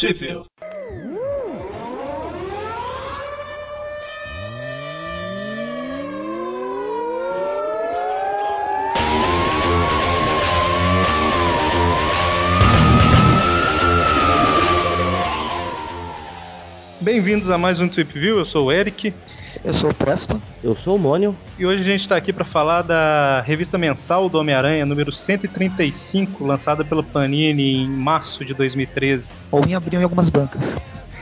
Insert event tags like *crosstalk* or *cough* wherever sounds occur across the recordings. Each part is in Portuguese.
Sheffield. Bem-vindos a mais um Trip View, eu sou o Eric. Eu sou o Presto. Eu sou o Mônio. E hoje a gente está aqui para falar da revista mensal do Homem-Aranha, número 135, lançada pela Panini em março de 2013. Ou em abril em algumas bancas.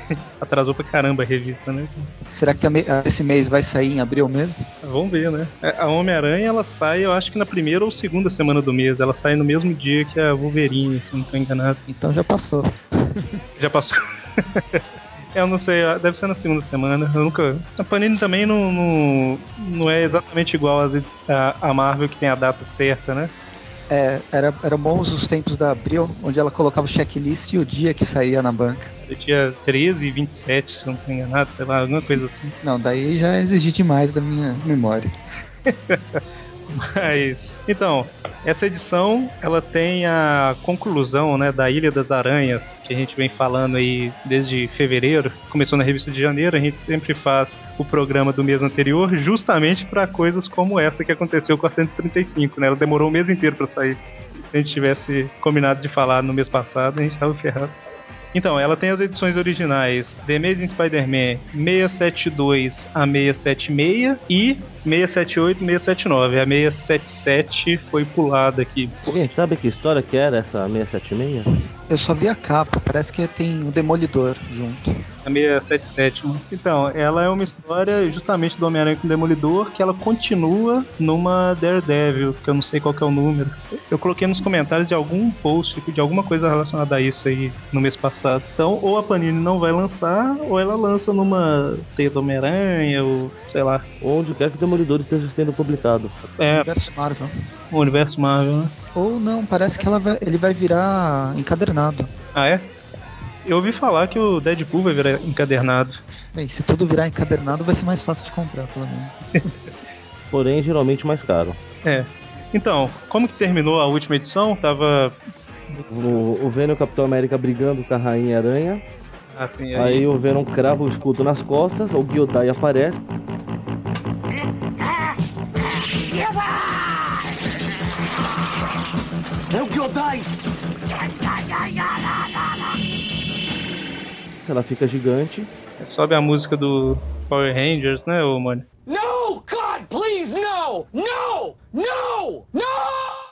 *laughs* Atrasou pra caramba a revista, né? Será que esse mês vai sair em abril mesmo? Vamos ver, né? A Homem-Aranha, ela sai, eu acho que na primeira ou segunda semana do mês. Ela sai no mesmo dia que a Wolverine, se não estou enganado. Então já passou. *laughs* já passou. *laughs* Eu não sei, deve ser na segunda semana. Eu nunca. A Panini também não, não, não é exatamente igual às vezes a, a Marvel que tem a data certa, né? É, era, era bons os tempos da Abril, onde ela colocava o checklist e o dia que saía na banca. Tinha 13 e 27, se não estou enganado, sei lá, alguma coisa assim. Não, daí já exigi demais da minha memória. *laughs* *laughs* Mas, então, essa edição ela tem a conclusão né, da Ilha das Aranhas, que a gente vem falando aí desde fevereiro. Começou na revista de janeiro, a gente sempre faz o programa do mês anterior, justamente para coisas como essa que aconteceu com a 135, né? Ela demorou o mês inteiro para sair. Se a gente tivesse combinado de falar no mês passado, a gente tava ferrado. Então, ela tem as edições originais The Amazing Spider-Man 672 a 676 e 678 e 679. A 677 foi pulada aqui. Alguém sabe que história que era essa 676? Eu só vi a capa, parece que tem um Demolidor junto. A 677. Então, ela é uma história justamente do Homem-Aranha com o Demolidor que ela continua numa Daredevil, que eu não sei qual é o número. Eu coloquei nos comentários de algum post, de alguma coisa relacionada a isso aí no mês passado. Então, ou a Panini não vai lançar, ou ela lança numa Teia do Homem-Aranha, ou sei lá. Onde quer que o Demolidor esteja sendo publicado. É. Universo Marvel. O universo Marvel, né? Ou não, parece que ela vai, ele vai virar encadernado. Ah, é? Eu ouvi falar que o Deadpool vai virar encadernado. Bem, se tudo virar encadernado vai ser mais fácil de comprar, pelo menos. *laughs* Porém, geralmente mais caro. É. Então, como que terminou a última edição? Tava. O, o Venom e o Capitão América brigando com a Rainha Aranha. Ah, sim, aí... aí o Venom crava o escudo nas costas, o Giodai aparece. É o Giodai! Ela fica gigante. Sobe a música do Power Rangers, né, ô mano? No, God, please, no! No! No! No!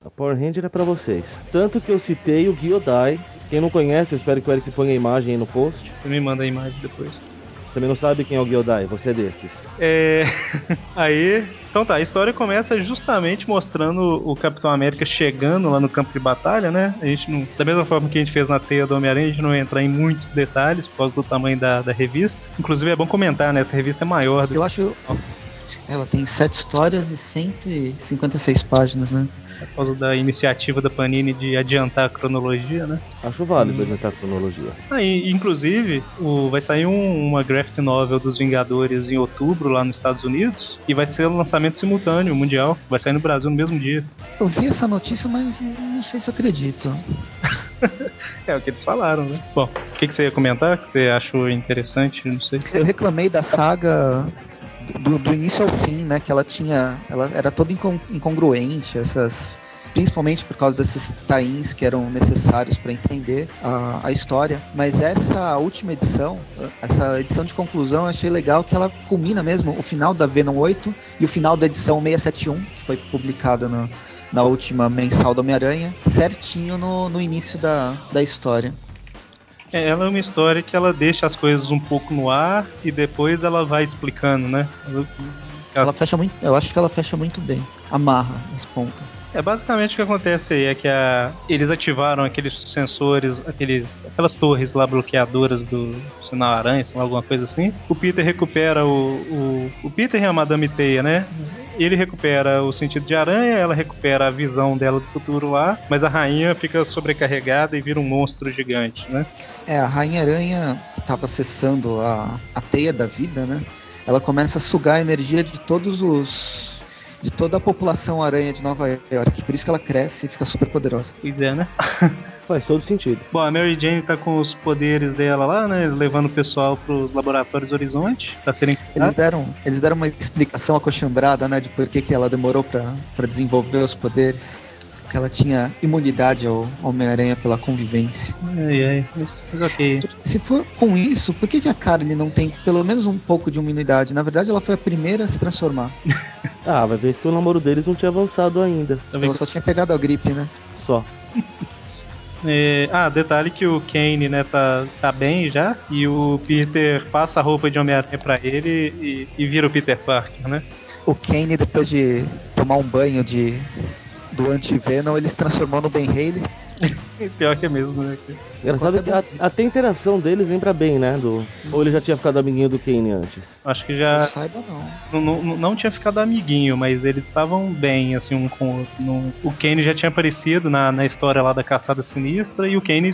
A Power Ranger é pra vocês. Tanto que eu citei o Giodai. Quem não conhece, eu espero que o Eric ponha a imagem aí no post. Você me manda a imagem depois. Você também não sabe quem é o Giodai, você é desses. É. *laughs* Aí. Então tá, a história começa justamente mostrando o Capitão América chegando lá no campo de batalha, né? A gente não. Da mesma forma que a gente fez na teia do Homem-Aranha, a gente não vai entrar em muitos detalhes por causa do tamanho da, da revista. Inclusive é bom comentar, né? Essa revista é maior do Eu acho. Ela tem sete histórias e 156 páginas, né? Por causa da iniciativa da Panini de adiantar a cronologia, né? Acho válido hum. adiantar a cronologia. Ah, e, inclusive, o, vai sair um, uma graphic novel dos Vingadores em outubro lá nos Estados Unidos e vai ser um lançamento simultâneo, mundial. Vai sair no Brasil no mesmo dia. Eu vi essa notícia, mas não sei se eu acredito. *laughs* é o que eles falaram, né? Bom, o que, que você ia comentar? Que você achou interessante? Não sei. Eu reclamei da saga do, do, início ao fim, né? Que ela tinha. Ela era toda incongruente, essas. Principalmente por causa desses tains que eram necessários para entender a, a, história. Mas essa última edição, essa edição de conclusão, eu achei legal que ela culmina mesmo o final da Venom 8 e o final da edição 671, que foi publicada na última mensal do Homem-Aranha, certinho no, no início da, da história. É, ela é uma história que ela deixa as coisas um pouco no ar e depois ela vai explicando, né? Ela, ela fecha muito, eu acho que ela fecha muito bem, amarra as pontas. É basicamente o que acontece aí é que a, eles ativaram aqueles sensores, aqueles, aquelas torres lá bloqueadoras do sinal aranha, alguma coisa assim. O Peter recupera o, o, o Peter e a Madame Teia, né? Ele recupera o sentido de aranha, ela recupera a visão dela do futuro lá, mas a rainha fica sobrecarregada e vira um monstro gigante, né? É, a rainha aranha que estava acessando a, a teia da vida, né? Ela começa a sugar a energia de todos os de toda a população aranha de Nova York. Por isso que ela cresce e fica super poderosa. Pois é, né? *laughs* Faz todo sentido. Bom, a Mary Jane tá com os poderes dela lá, né? Levando o pessoal pros laboratórios Horizonte pra serem Eles deram, eles deram uma explicação acostumbrada, né, de por que, que ela demorou pra pra desenvolver os poderes. Porque ela tinha imunidade ao Homem-Aranha pela convivência. Ai, ai, mas, mas ok. Se for com isso, por que, que a Carly não tem pelo menos um pouco de imunidade? Na verdade, ela foi a primeira a se transformar. *laughs* Ah, vai ver que o namoro deles não tinha avançado ainda. Também- Ela só tinha pegado a gripe, né? Só. *laughs* É, ah, detalhe que o Kane, né, tá, tá bem já. E o Peter passa a roupa de Homem-Aranha pra ele e, e vira o Peter Parker, né? O Kane, depois de tomar um banho de do anti-Venom, ele se transformou no Ben Haley. *laughs* Pior que é mesmo, né? Engraçado que a- até a interação deles lembra bem, né? Do... Ou ele já tinha ficado amiguinho do Kane antes. Acho que Não já saiba não. não, não, não tinha ficado amiguinho, mas eles estavam bem, assim, um com o outro. Não- O Kane já tinha aparecido na, na história lá da Caçada Sinistra e o Kane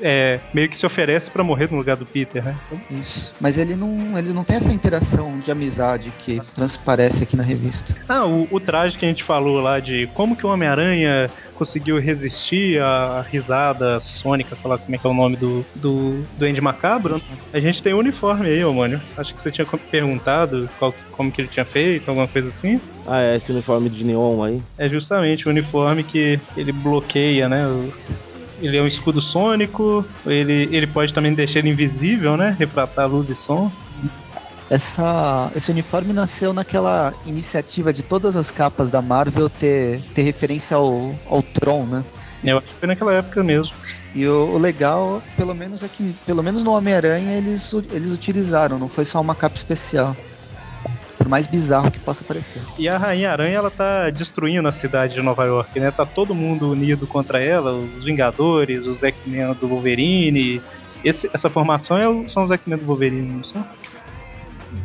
é, meio que se oferece pra morrer no lugar do Peter, né? Então, Isso. Mas ele não, ele não tem essa interação de amizade que transparece aqui na revista. Ah, o, o traje que a gente falou lá de como que o Homem-Aranha conseguiu resistir à risada sônica, sei lá como é que é o nome do, do, do Andy Macabro. A gente tem o uniforme aí, ô mano. Acho que você tinha perguntado qual, como que ele tinha feito, alguma coisa assim. Ah, é esse uniforme de neon aí. É justamente o uniforme que ele bloqueia, né? o- Ele é um escudo sônico, ele, ele pode também deixar ele invisível, né? Refratar luz e som. Essa, esse uniforme nasceu naquela iniciativa de todas as capas da Marvel ter, ter referência ao, ao Tron, né? Eu acho que foi naquela época mesmo. E o, o legal, pelo menos é que, pelo menos no Homem-Aranha, eles, eles utilizaram, não foi só uma capa especial. Por mais bizarro que possa parecer. E a Rainha Aranha, ela tá destruindo a cidade de Nova York, né? Tá todo mundo unido contra ela, os Vingadores, os X-Men do Wolverine. Esse- essa formação é o- são os X-Men do Wolverine, não são?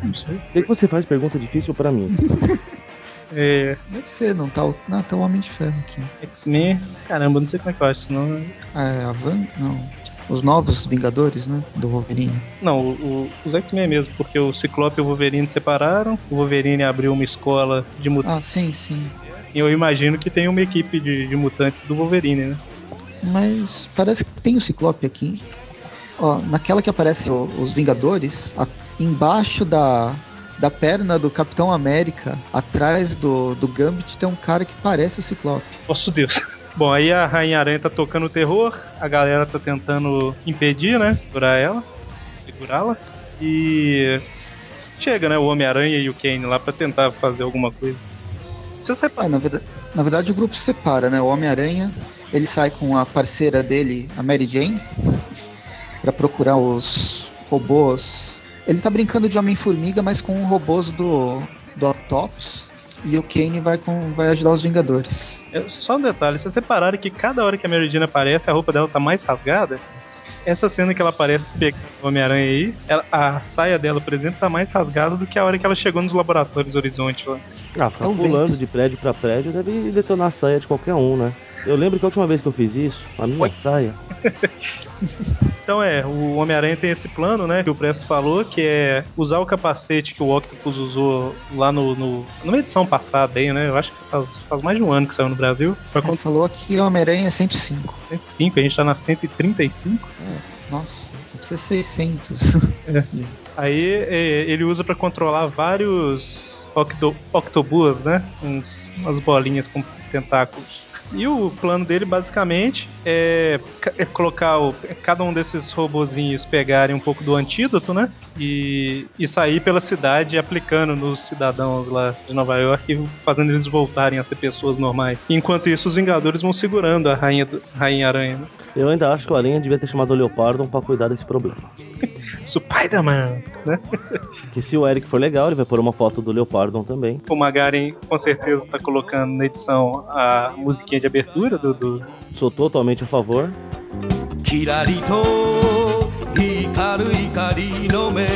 Não sei. Por que, que você faz pergunta difícil pra mim? *laughs* É, Deve ser, não tá, o- não, tá o Homem de Ferro aqui. X-Men, caramba, não sei como é que eu acho, senão Ah, é a Van? Não. Os novos Vingadores, né? Do Wolverine. Não, o- o- os X-Men mesmo, porque o Ciclope e o Wolverine separaram, o Wolverine abriu uma escola de mutantes, Ah, sim, sim. e eu imagino que tem uma equipe de, de mutantes do Wolverine, né? Mas parece que tem o Ciclope aqui. Ó, naquela que aparece o- os Vingadores, a- embaixo da, da perna do Capitão América, atrás do, do Gambit, tem um cara que parece o Ciclope. Nosso Deus. *laughs* Bom, aí a Rainha Aranha tá tocando terror, a galera tá tentando impedir, né? Segurar ela, segurá-la, e chega, né? O Homem-Aranha e o Kane lá pra tentar fazer alguma coisa. Você É, na, verdade, na verdade o grupo se separa, né? O Homem-Aranha, ele sai com a parceira dele, a Mary Jane, pra procurar os robôs. Ele tá brincando de Homem-Formiga, mas com robôs do, do Octopus. E o Kane vai, com, vai ajudar os Vingadores. Só um detalhe, se vocês repararem que cada hora que a Mary Jane aparece, a roupa dela tá mais rasgada. Essa cena que ela aparece pegando o Homem-Aranha aí, ela- a saia dela, por exemplo, tá mais rasgada do que a hora que ela chegou nos laboratórios Horizonte lá. Ah, ficar É o pulando vento. de prédio pra prédio deve detonar a saia de qualquer um, né? Eu lembro que a última vez que eu fiz isso, a minha Oi? saia. *laughs* Então é, o Homem-Aranha tem esse plano, né, que o Presto falou, que é usar o capacete que o Octopus usou lá no, no numa edição passada aí, né? Eu acho que faz, faz mais de um ano que saiu no Brasil. Pra Ele falou aqui Homem-Aranha é 105. 105, a gente tá na 135. Nossa, deve ser 600. Aí é, ele usa pra controlar vários octo, octobus, né? Uns, umas bolinhas com tentáculos. E o plano dele basicamente é, é colocar o- cada um desses robozinhos pegarem um pouco do antídoto, né? E, e sair pela cidade aplicando nos cidadãos lá de Nova York fazendo eles voltarem a ser pessoas normais. Enquanto isso, os Vingadores vão segurando a Rainha, do- Rainha Aranha. Né? Eu ainda acho que o Aranha devia ter chamado o Leopardon pra cuidar desse problema. *laughs* Spider-Man, né? Que se o Eric for legal, ele vai pôr uma foto do Leopardon também. O Magaren com certeza tá colocando na edição a musiquinha de abertura do. do... Sou totalmente a favor. Kirarito, hikaru ikari no me.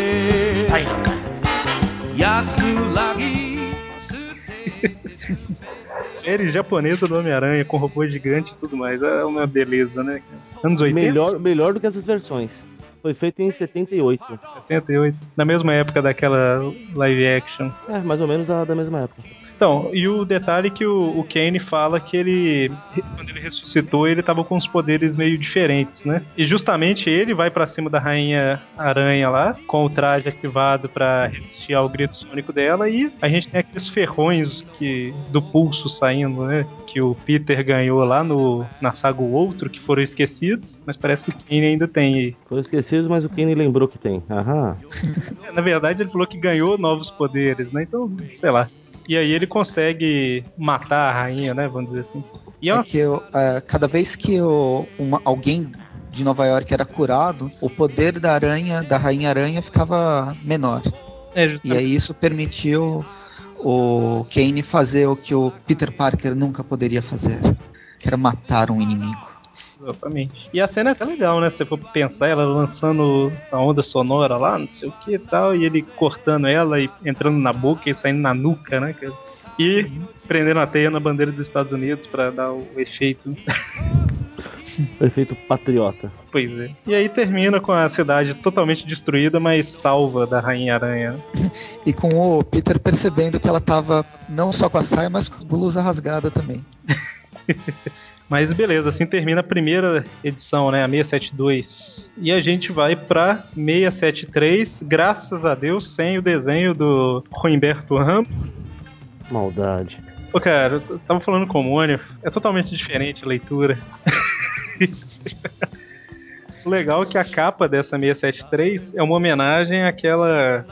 *laughs* Série japonesa do Homem-Aranha com robô gigante e tudo mais. É uma beleza, né? Anos 80. Melhor, melhor do que essas versões. Foi feito em 78. 78, na mesma época daquela live action. É, mais ou menos da, da mesma época. Então, e o detalhe é que o, o Kane fala que ele, quando ele ressuscitou, ele tava com uns poderes meio diferentes, né? E justamente ele vai para cima da Rainha Aranha lá, com o traje ativado para resistir ao grito sônico dela, e a gente tem aqueles ferrões que, do pulso saindo, né? Que o Peter ganhou lá no, na saga O Outro, que foram esquecidos, mas parece que o Kane ainda tem aí. Foram esquecidos, mas o Kane lembrou que tem. Aham. *laughs* Na verdade, ele falou que ganhou novos poderes, né? Então, sei lá. E aí ele consegue matar a rainha, né? Vamos dizer assim. E é É que eu, é, cada vez que o- uma- alguém de Nova York era curado, o poder da aranha, da rainha aranha, ficava menor. é, E aí isso permitiu o Kane fazer o que o Peter Parker nunca poderia fazer, que era matar um inimigo. Exatamente. E a cena é até legal, né? Se você for pensar, ela lançando a onda sonora lá, não sei o que e tal, e ele cortando ela e entrando na boca e saindo na nuca, né? cara? E prendendo a teia na bandeira dos Estados Unidos pra dar o efeito. *laughs* Efeito patriota. Pois é. E aí termina com a cidade totalmente destruída, mas salva da Rainha Aranha. *laughs* E com o Peter percebendo que ela tava não só com a saia, mas com a blusa rasgada também. *laughs* Mas beleza, assim termina a primeira edição, né? A 672. E a gente vai pra 673, graças a Deus, sem o desenho do Humberto Ramos. Maldade. Pô, cara, eu tava falando com o Mônio, é totalmente diferente a leitura. o *laughs* legal é que a capa dessa 673 é uma homenagem àquela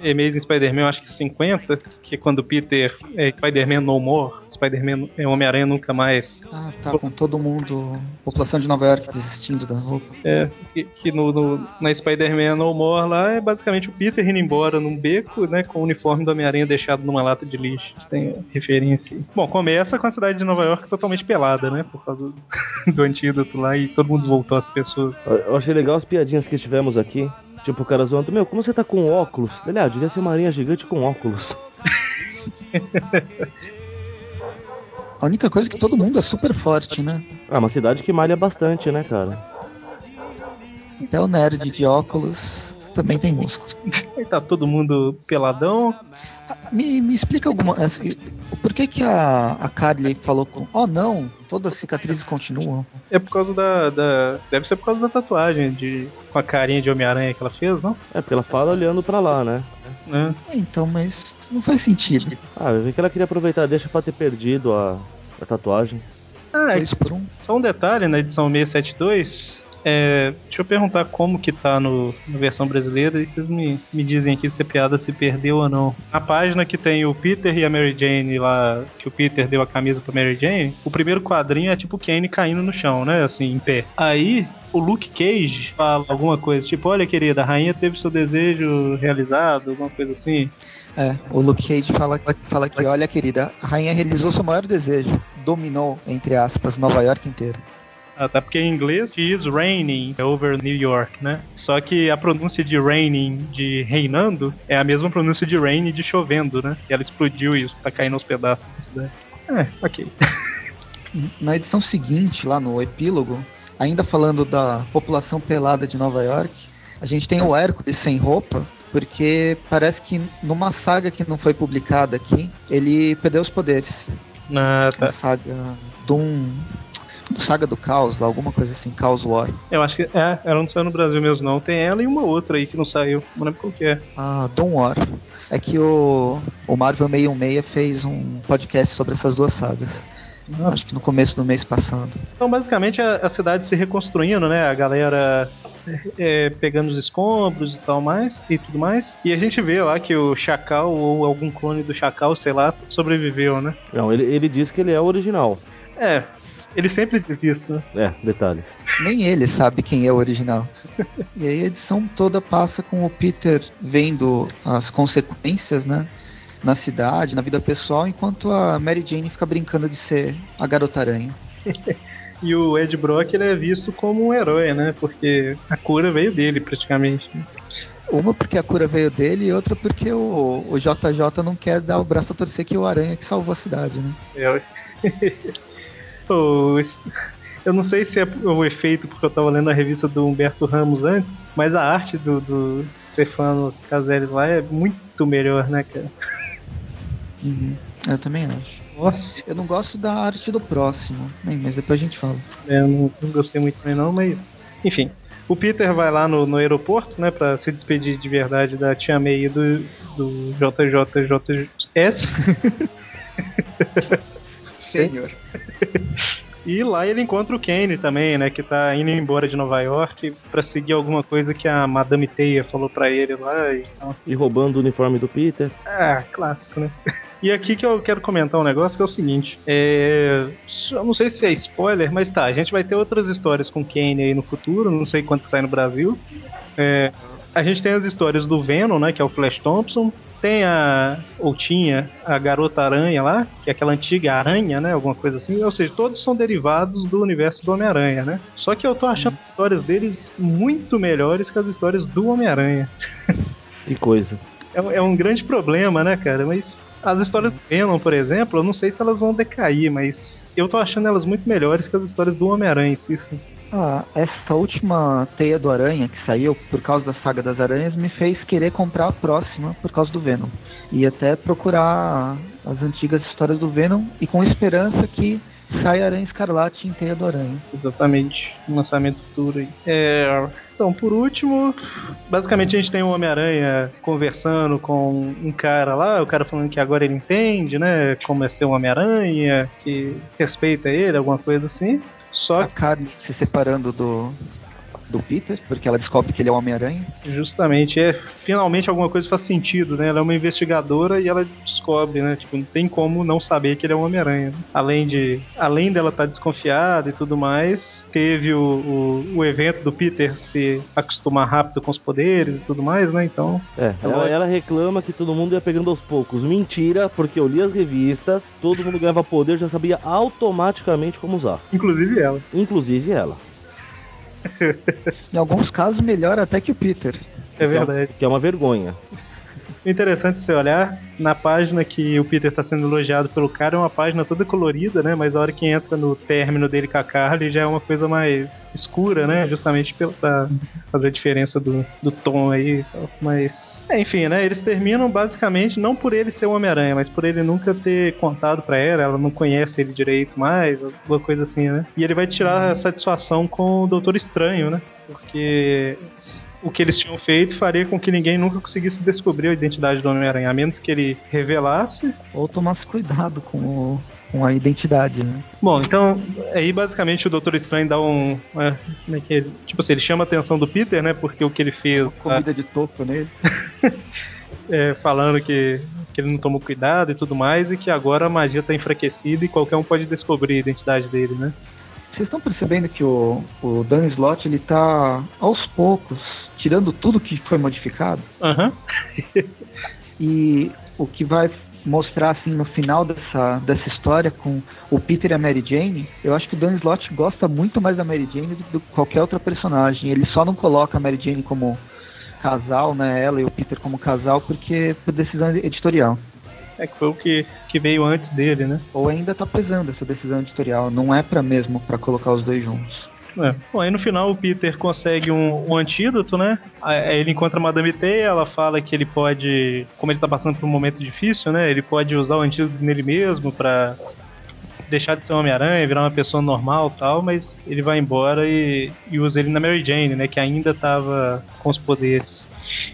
Amazing Spider-Man, eu acho que 50, que é quando Peter é Spider-Man No More, Spider-Man é Homem-Aranha nunca mais. Ah, tá com todo mundo, população de Nova York desistindo da roupa. É, que, que no, no- na Spider-Man No More lá é basicamente o Peter indo embora num beco, né, com o uniforme do Homem-Aranha deixado numa lata de lixo. Tem referência aí. Bom, começa com a cidade de Nova York totalmente pelada, né, por causa do, *laughs* do antídoto lá e todo mundo voltou às pessoas. Eu achei legal as piadinhas que tivemos aqui. Tipo, o cara zoando, meu, como você tá com óculos? Ele, ah, devia ser uma aranha gigante com óculos. A única coisa é que todo mundo é super forte, né? Ah, uma cidade que malha bastante, né, cara? Até o nerd de óculos também tem músculo. Aí tá todo mundo peladão. Me, me explica alguma. Assim, por que, que a, a Carly falou com. Oh não, todas as cicatrizes continuam. É por causa da, da- Deve ser por causa da tatuagem de, com a carinha de Homem-Aranha que ela fez, não? É, porque ela fala olhando pra lá, né? É. É, então, mas não faz sentido. Ah, eu vi que ela queria aproveitar, deixa pra ter perdido a, a tatuagem. Ah, Dois por um. Só um detalhe na edição 672. É, deixa eu perguntar como que tá no, na versão brasileira e vocês me, me dizem aqui se a piada se perdeu ou não. Na página que tem o Peter e a Mary Jane lá, que o Peter deu a camisa pra Mary Jane, o primeiro quadrinho é tipo o Kane caindo no chão, né? Assim, em pé. Aí o Luke Cage fala alguma coisa, tipo, olha querida, a rainha teve seu desejo realizado, alguma coisa assim. É, o Luke Cage fala, fala que, olha, querida, a rainha realizou seu maior desejo. Dominou, entre aspas, Nova York inteira. Até porque em inglês diz raining over New York, né? Só que a pronúncia de raining de reinando é a mesma pronúncia de rain de chovendo, né? E ela explodiu e tá caindo aos pedaços da cidade. É, ok. *laughs* Na edição seguinte, lá no epílogo, ainda falando da população pelada de Nova York, a gente tem o Hércules sem roupa, porque parece que numa saga que não foi publicada aqui, ele perdeu os poderes. Ah, tá. saga Doom. Saga do Caos, lá, alguma coisa assim, Caos War. Eu acho que é, ela não saiu no Brasil mesmo, não. Tem ela e uma outra aí que não saiu. Não lembro qual que é. Ah, Dawn War. É que o, o Marvel 616 fez um podcast sobre essas duas sagas. Acho que no começo do mês passado. Então, basicamente, a, a cidade se reconstruindo, né? A galera é, pegando os escombros e tal mais, e tudo mais. E a gente vê lá que o Chacal, ou algum clone do Chacal, sei lá, sobreviveu, né? Não, ele, ele diz que ele é o original. É, ele sempre diz isso, né? É, detalhes. Nem ele sabe quem é o original. E aí a edição toda passa com o Peter vendo as consequências, né? Na cidade, na vida pessoal, enquanto a Mary Jane fica brincando de ser a garota aranha. *laughs* E o Ed Brock ele é visto como um herói, né? Porque a cura veio dele, praticamente. Uma porque a cura veio dele e outra porque o, o JJ não quer dar o braço a torcer que o Aranha que salvou a cidade, né? É. *laughs* Eu não sei se é o efeito porque eu tava lendo a revista do Humberto Ramos antes, mas a arte do, do Stefano Caselli lá é muito melhor, né, cara? Uhum. Eu também acho. Nossa, Eu não gosto da arte do próximo, né, mas depois a gente fala. é, eu não, não gostei muito também não, mas. Enfim. O Peter vai lá no, no aeroporto, né, pra se despedir de verdade da Tia May e do, do JJJS. *laughs* Senhor. *laughs* E lá ele encontra o Kane também, né? Que tá indo embora de Nova York pra seguir alguma coisa que a Madame Teia falou pra ele lá e tal. E roubando o uniforme do Peter. Ah, clássico, né? *laughs* E aqui que eu quero comentar um negócio que é o seguinte: é... eu não sei se é spoiler, mas tá, a gente vai ter outras histórias com Kane aí no futuro, não sei quanto que sai no Brasil. É, A gente tem as histórias do Venom, né? Que é o Flash Thompson. Tem a. Ou tinha a Garota Aranha lá, que é aquela antiga aranha, né? Alguma coisa assim. Ou seja, todos são derivados do universo do Homem-Aranha, né? Só que eu tô achando as histórias deles muito melhores que as histórias do Homem-Aranha. Que coisa. É, é um grande problema, né, cara? Mas as histórias do Venom, por exemplo, eu não sei se elas vão decair, mas eu tô achando elas muito melhores que as histórias do Homem-Aranha em si. Ah, essa última teia do Aranha que saiu por causa da saga das aranhas me fez querer comprar a próxima por causa do Venom. E até procurar as antigas histórias do Venom e com esperança que saia Aranha Escarlate em Teia do Aranha. Exatamente. Um lançamento futuro aí. É, Então, por último, basicamente a gente tem o Homem-Aranha conversando com um cara lá, o cara falando que agora ele entende, né? Como é ser um Homem-Aranha, que respeita ele, alguma coisa assim. Só A Carly se separando do, do Peter, porque ela descobre que ele é o Homem-Aranha. Justamente, é finalmente alguma coisa faz sentido, né? Ela é uma investigadora e ela descobre, né? Tipo, não tem como não saber que ele é um Homem-Aranha. Além de, além dela estar desconfiada e tudo mais, teve o, o, o evento do Peter se acostumar rápido com os poderes e tudo mais, né? Então, É, ela, ela reclama que todo mundo ia pegando aos poucos. Mentira, porque eu li as revistas, todo mundo ganhava poder, já sabia automaticamente como usar. inclusive ela. Inclusive ela. Em alguns casos, melhor até que o Peter. É verdade. Que é uma vergonha. O interessante você olhar na página que o Peter tá sendo elogiado pelo cara, é uma página toda colorida, né? Mas a hora que entra no término dele com a Carly já é uma coisa mais escura, né? Justamente pela, fazer a diferença do, do tom aí e tal. Mas. É, enfim, né? Eles terminam basicamente não por ele ser o Homem-Aranha, mas por ele nunca ter contado pra ela, ela não conhece ele direito mais, alguma coisa assim, né? E ele vai tirar a satisfação com o Doutor Estranho, né? Porque o que eles tinham feito faria com que ninguém nunca conseguisse descobrir a identidade do Homem-Aranha, a menos que ele revelasse. Ou tomasse cuidado com, o- com a identidade, né? Bom, então, aí basicamente o Doutor Estranho dá um. é, como é que ele. Tipo assim, ele chama a atenção do Peter, né? Porque o que ele fez. tá, Comida de topo nele. *laughs* é, falando que, que ele não tomou cuidado e tudo mais, e que agora a magia tá enfraquecida e qualquer um pode descobrir a identidade dele, né? Vocês estão percebendo que o, o Dan Slott ele tá aos poucos tirando tudo que foi modificado Aham. *laughs* e o que vai mostrar assim no final dessa, dessa história com o Peter e a Mary Jane, eu acho que o Dan Slott gosta muito mais da Mary Jane do que qualquer outra personagem. Ele só não coloca a Mary Jane como casal, né? Ela e o Peter como casal porque por decisão editorial. É que foi o que, que veio antes dele, né? Ou ainda tá pesando essa decisão editorial, não é para mesmo para colocar os dois juntos. É. Bom, aí no final o Peter consegue um, um antídoto, né? Aí ele encontra a Madame Teia, ela fala que ele pode, como ele tá passando por um momento difícil, né? Ele pode usar o antídoto nele mesmo pra deixar de ser um Homem-Aranha, virar uma pessoa normal tal, mas ele vai embora e, e usa ele na Mary Jane, né? Que ainda tava com os poderes.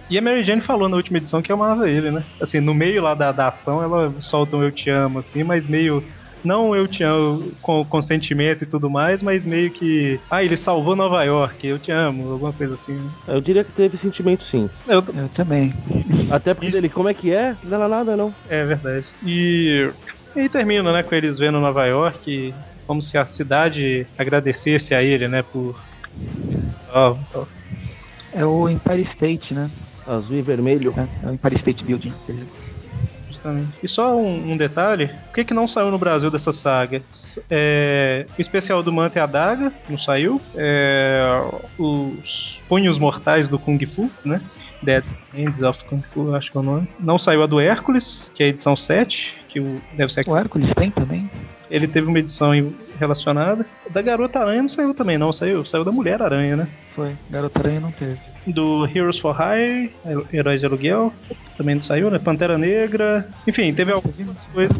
E a Mary Jane falou na última edição que amava ele, né? Assim, no meio lá da, da ação, ela solta um Eu Te Amo, assim, mas meio não eu te amo com consentimento e tudo mais, mas meio que. Ah, ele salvou Nova York, eu te amo, alguma coisa assim. né? Eu diria que teve sentimento sim. Eu- Eu também. Até porque ele, como é que é? Não era nada, não. é verdade. E. E termina, né, com eles vendo Nova York, como se a cidade agradecesse a ele, né, por. É o Empire State, né? Azul e vermelho. É, é o Empire State Building. Justamente. E só um, um detalhe: por que, que não saiu no Brasil dessa saga? É, o especial do Manta e a Daga não saiu. É, os Punhos Mortais do Kung Fu, né? Dead Hands of Kung Fu, acho que é o nome. Não saiu a do Hércules, que é a edição 7, que o, deve ser O Hércules tem também? Ele teve uma edição relacionada. Da Garota Aranha não saiu também, não. Saiu, saiu da Mulher Aranha, né? Foi. Garota Aranha não teve. Do Heroes for Hire, Heróis de Aluguel, também não saiu, né? Pantera Negra. Enfim, teve algumas coisas,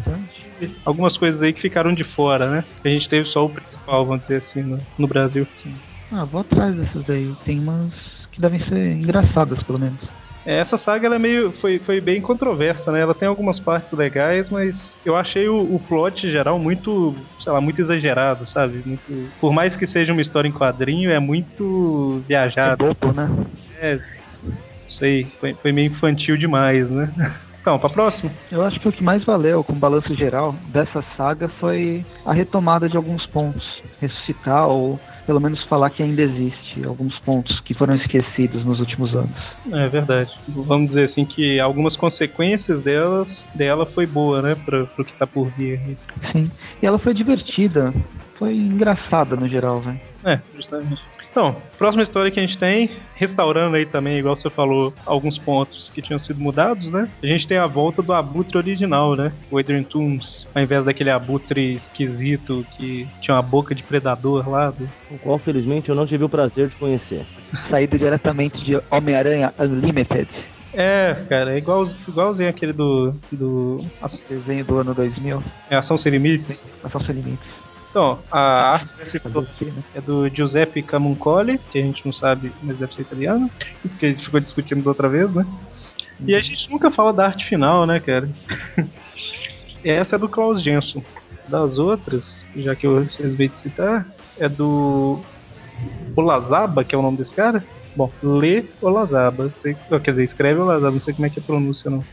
algumas coisas aí que ficaram de fora, né? A gente teve só o principal, vamos dizer assim, no, no Brasil. Ah, vou atrás dessas daí. Tem umas que devem ser engraçadas, pelo menos. É, Essa saga ela é meio, foi, foi bem controversa, né? Ela tem algumas partes legais, mas eu achei o, o plot geral muito, sei lá, muito exagerado, sabe? Muito, por mais que seja uma história em quadrinho, é muito É viajado. bobo, né? É, não sei, foi, foi meio infantil demais, né? *laughs* Então, pra próxima? Eu acho que o que mais valeu, com balanço geral, dessa saga foi a retomada de alguns pontos. Ressuscitar ou pelo menos falar que ainda existe alguns pontos que foram esquecidos nos últimos anos. É verdade. Vamos dizer assim que algumas consequências delas, dela foi boa, né? Pra, pro que tá por vir. Sim. E ela foi divertida. Foi engraçada no geral, velho. É, justamente. Então, próxima história que a gente tem, restaurando aí também, igual você falou, alguns pontos que tinham sido mudados, né? A gente tem a volta do abutre original, né? O Adrian Toomes, ao invés daquele abutre esquisito que tinha uma boca de predador lá. Do... O qual, felizmente, eu não tive o prazer de conhecer. *laughs* Saído diretamente de Homem-Aranha Unlimited, É, cara, é igual, igualzinho aquele do. do desenho do ano 2000. é Ação Sem Limites. Ação Sem Limites. Então, a arte dessa história é do Giuseppe Camuncoli, que a gente não sabe, mas deve ser italiano, porque a gente ficou discutindo da outra vez, né? E a gente nunca fala da arte final, né, cara? *laughs* Essa é do Klaus Jensen. Das outras, já que eu resolvi de citar, é do Olazaba, que é o nome desse cara. Bom, lê Olazaba. Sei, quer dizer, escreve Olazaba, não sei como é que é a pronúncia, não.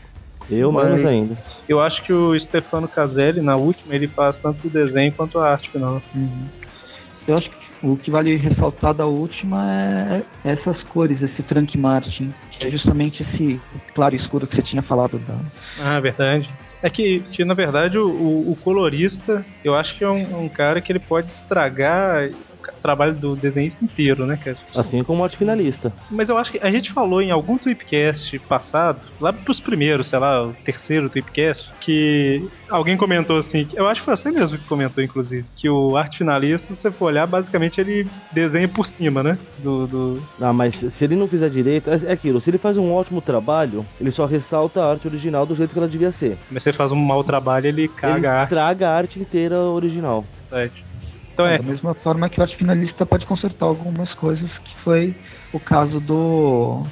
Eu Mas- menos ainda. Eu acho que o Stefano Caselli, na última, ele faz tanto o desenho quanto a arte final. Uhum. Eu acho que o que vale ressaltar da última é essas cores, esse Frank Martin. que É justamente esse claro escuro que você tinha falado da. Ah, verdade. É que, que na verdade, o, o- colorista, eu acho que é um, um cara que ele pode estragar o trabalho do desenhista inteiro, né, cara? Assim como o arte finalista. Mas eu acho que a gente falou em algum Tweepcast passado, lá pros primeiros, sei lá, o terceiro Tweepcast, que alguém comentou assim, eu acho que foi você mesmo que comentou, inclusive, que o arte finalista, se você for olhar, basicamente ele desenha por cima, né? Do, do, Ah, mas se ele não fizer direito, é é aquilo. Se ele faz um ótimo trabalho, ele só ressalta a arte original do jeito que ela devia ser. Mas se ele faz um mau trabalho, ele ele caga a arte. estraga a arte inteira original. verdade. Então é, Da mesma forma que o arte finalista pode consertar algumas coisas, que foi o caso do.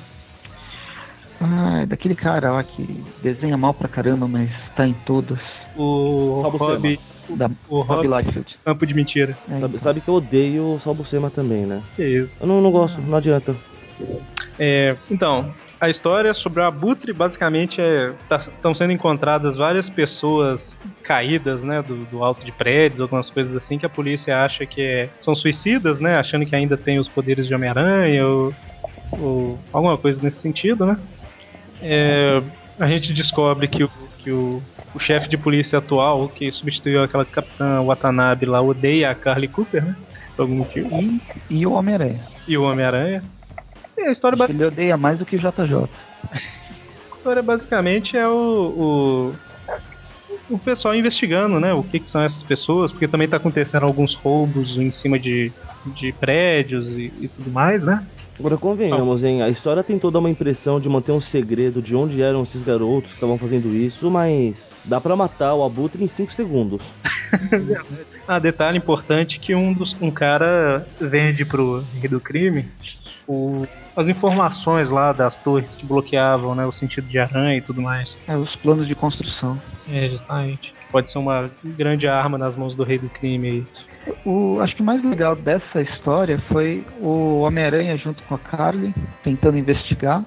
Ah, daquele cara lá que desenha mal pra caramba, mas tá em todas. O Rob, Da o Rob Rob. Campo de Mentira. É, Sabe, sabe que eu odeio o Salbucema também, né? Que isso. Eu não, não gosto, não adianta. É, então, a história sobre o Abutre basicamente é. Estão sendo encontradas várias pessoas caídas, né? Do, do alto de prédios, algumas coisas assim, que a polícia acha que é- são suicidas, né? Achando que ainda tem os poderes de Homem-Aranha ou, ou alguma coisa nesse sentido, né? É, a gente descobre que o, que o, o chefe de polícia atual, que substituiu aquela capitã Watanabe lá, odeia a Carly Cooper, né? Por algum motivo. E, e o Homem-Aranha. E o Homem-Aranha. E a história Ele odeia mais do que o JJ. *laughs* A história basicamente é o, o, o pessoal investigando, né? O que, que são essas pessoas, porque também tá acontecendo alguns roubos em cima de, de prédios e, e tudo mais, né? Agora convenhamos, hein? A história tem toda uma impressão de manter um segredo de onde eram esses garotos que estavam fazendo isso, mas dá pra matar o abutre em 5 segundos. *laughs* Ah, detalhe importante que um dos um cara vende pro rei do crime o, as informações lá das torres que bloqueavam, né, o sentido de aranha e tudo mais. É, os planos de construção. É, justamente. Pode ser uma grande arma nas mãos do rei do crime aí. O, acho que o mais legal dessa história foi o Homem-Aranha junto com a Carly tentando investigar.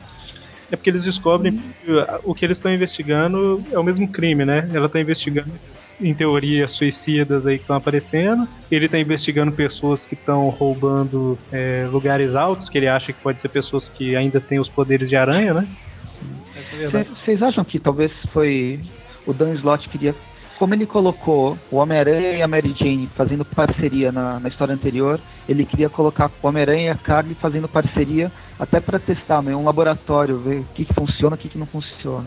É porque eles descobrem que o que eles estão investigando é o mesmo crime, né? Ela está investigando, em teoria, suicidas aí que estão aparecendo. Ele está investigando pessoas que estão roubando é, lugares altos, que ele acha que pode ser pessoas que ainda têm os poderes de aranha, né? Essa é. Vocês acham que talvez foi o Dan Slott queria. Como ele colocou o Homem-Aranha e a Mary Jane fazendo parceria na, na história anterior, ele queria colocar o Homem-Aranha e a Carly fazendo parceria até para testar, meio um laboratório, ver o que, que funciona e o que, que não funciona.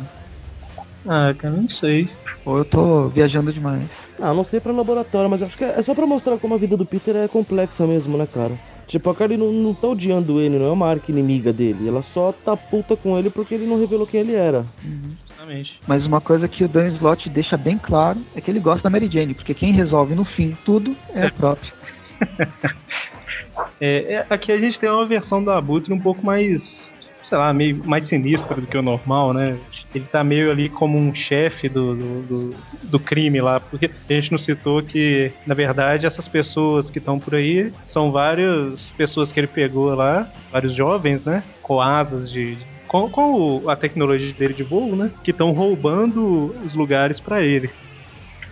Ah, cara, não sei. Ou eu tô viajando demais. Ah, não sei pra laboratório, mas acho que é só pra mostrar como a vida do Peter é complexa mesmo, né, cara? Tipo, a Carly não, não tá odiando ele, não é uma arca inimiga dele. Ela só tá puta com ele porque ele não revelou quem ele era. Justamente. Mas uma coisa que o Dan Slott deixa bem claro é que ele gosta da Mary Jane, porque quem resolve no fim tudo é a própria. *laughs* É, é, aqui a gente tem uma versão do Abutre um pouco mais, sei lá, meio mais sinistra do que o normal, né? Ele tá meio ali como um chefe do, do, do, do crime lá, porque a gente não citou que, na verdade, essas pessoas que estão por aí são várias pessoas que ele pegou lá, vários jovens, né? Com asas de. Com, a tecnologia dele de voo, né? Que estão roubando os lugares pra ele.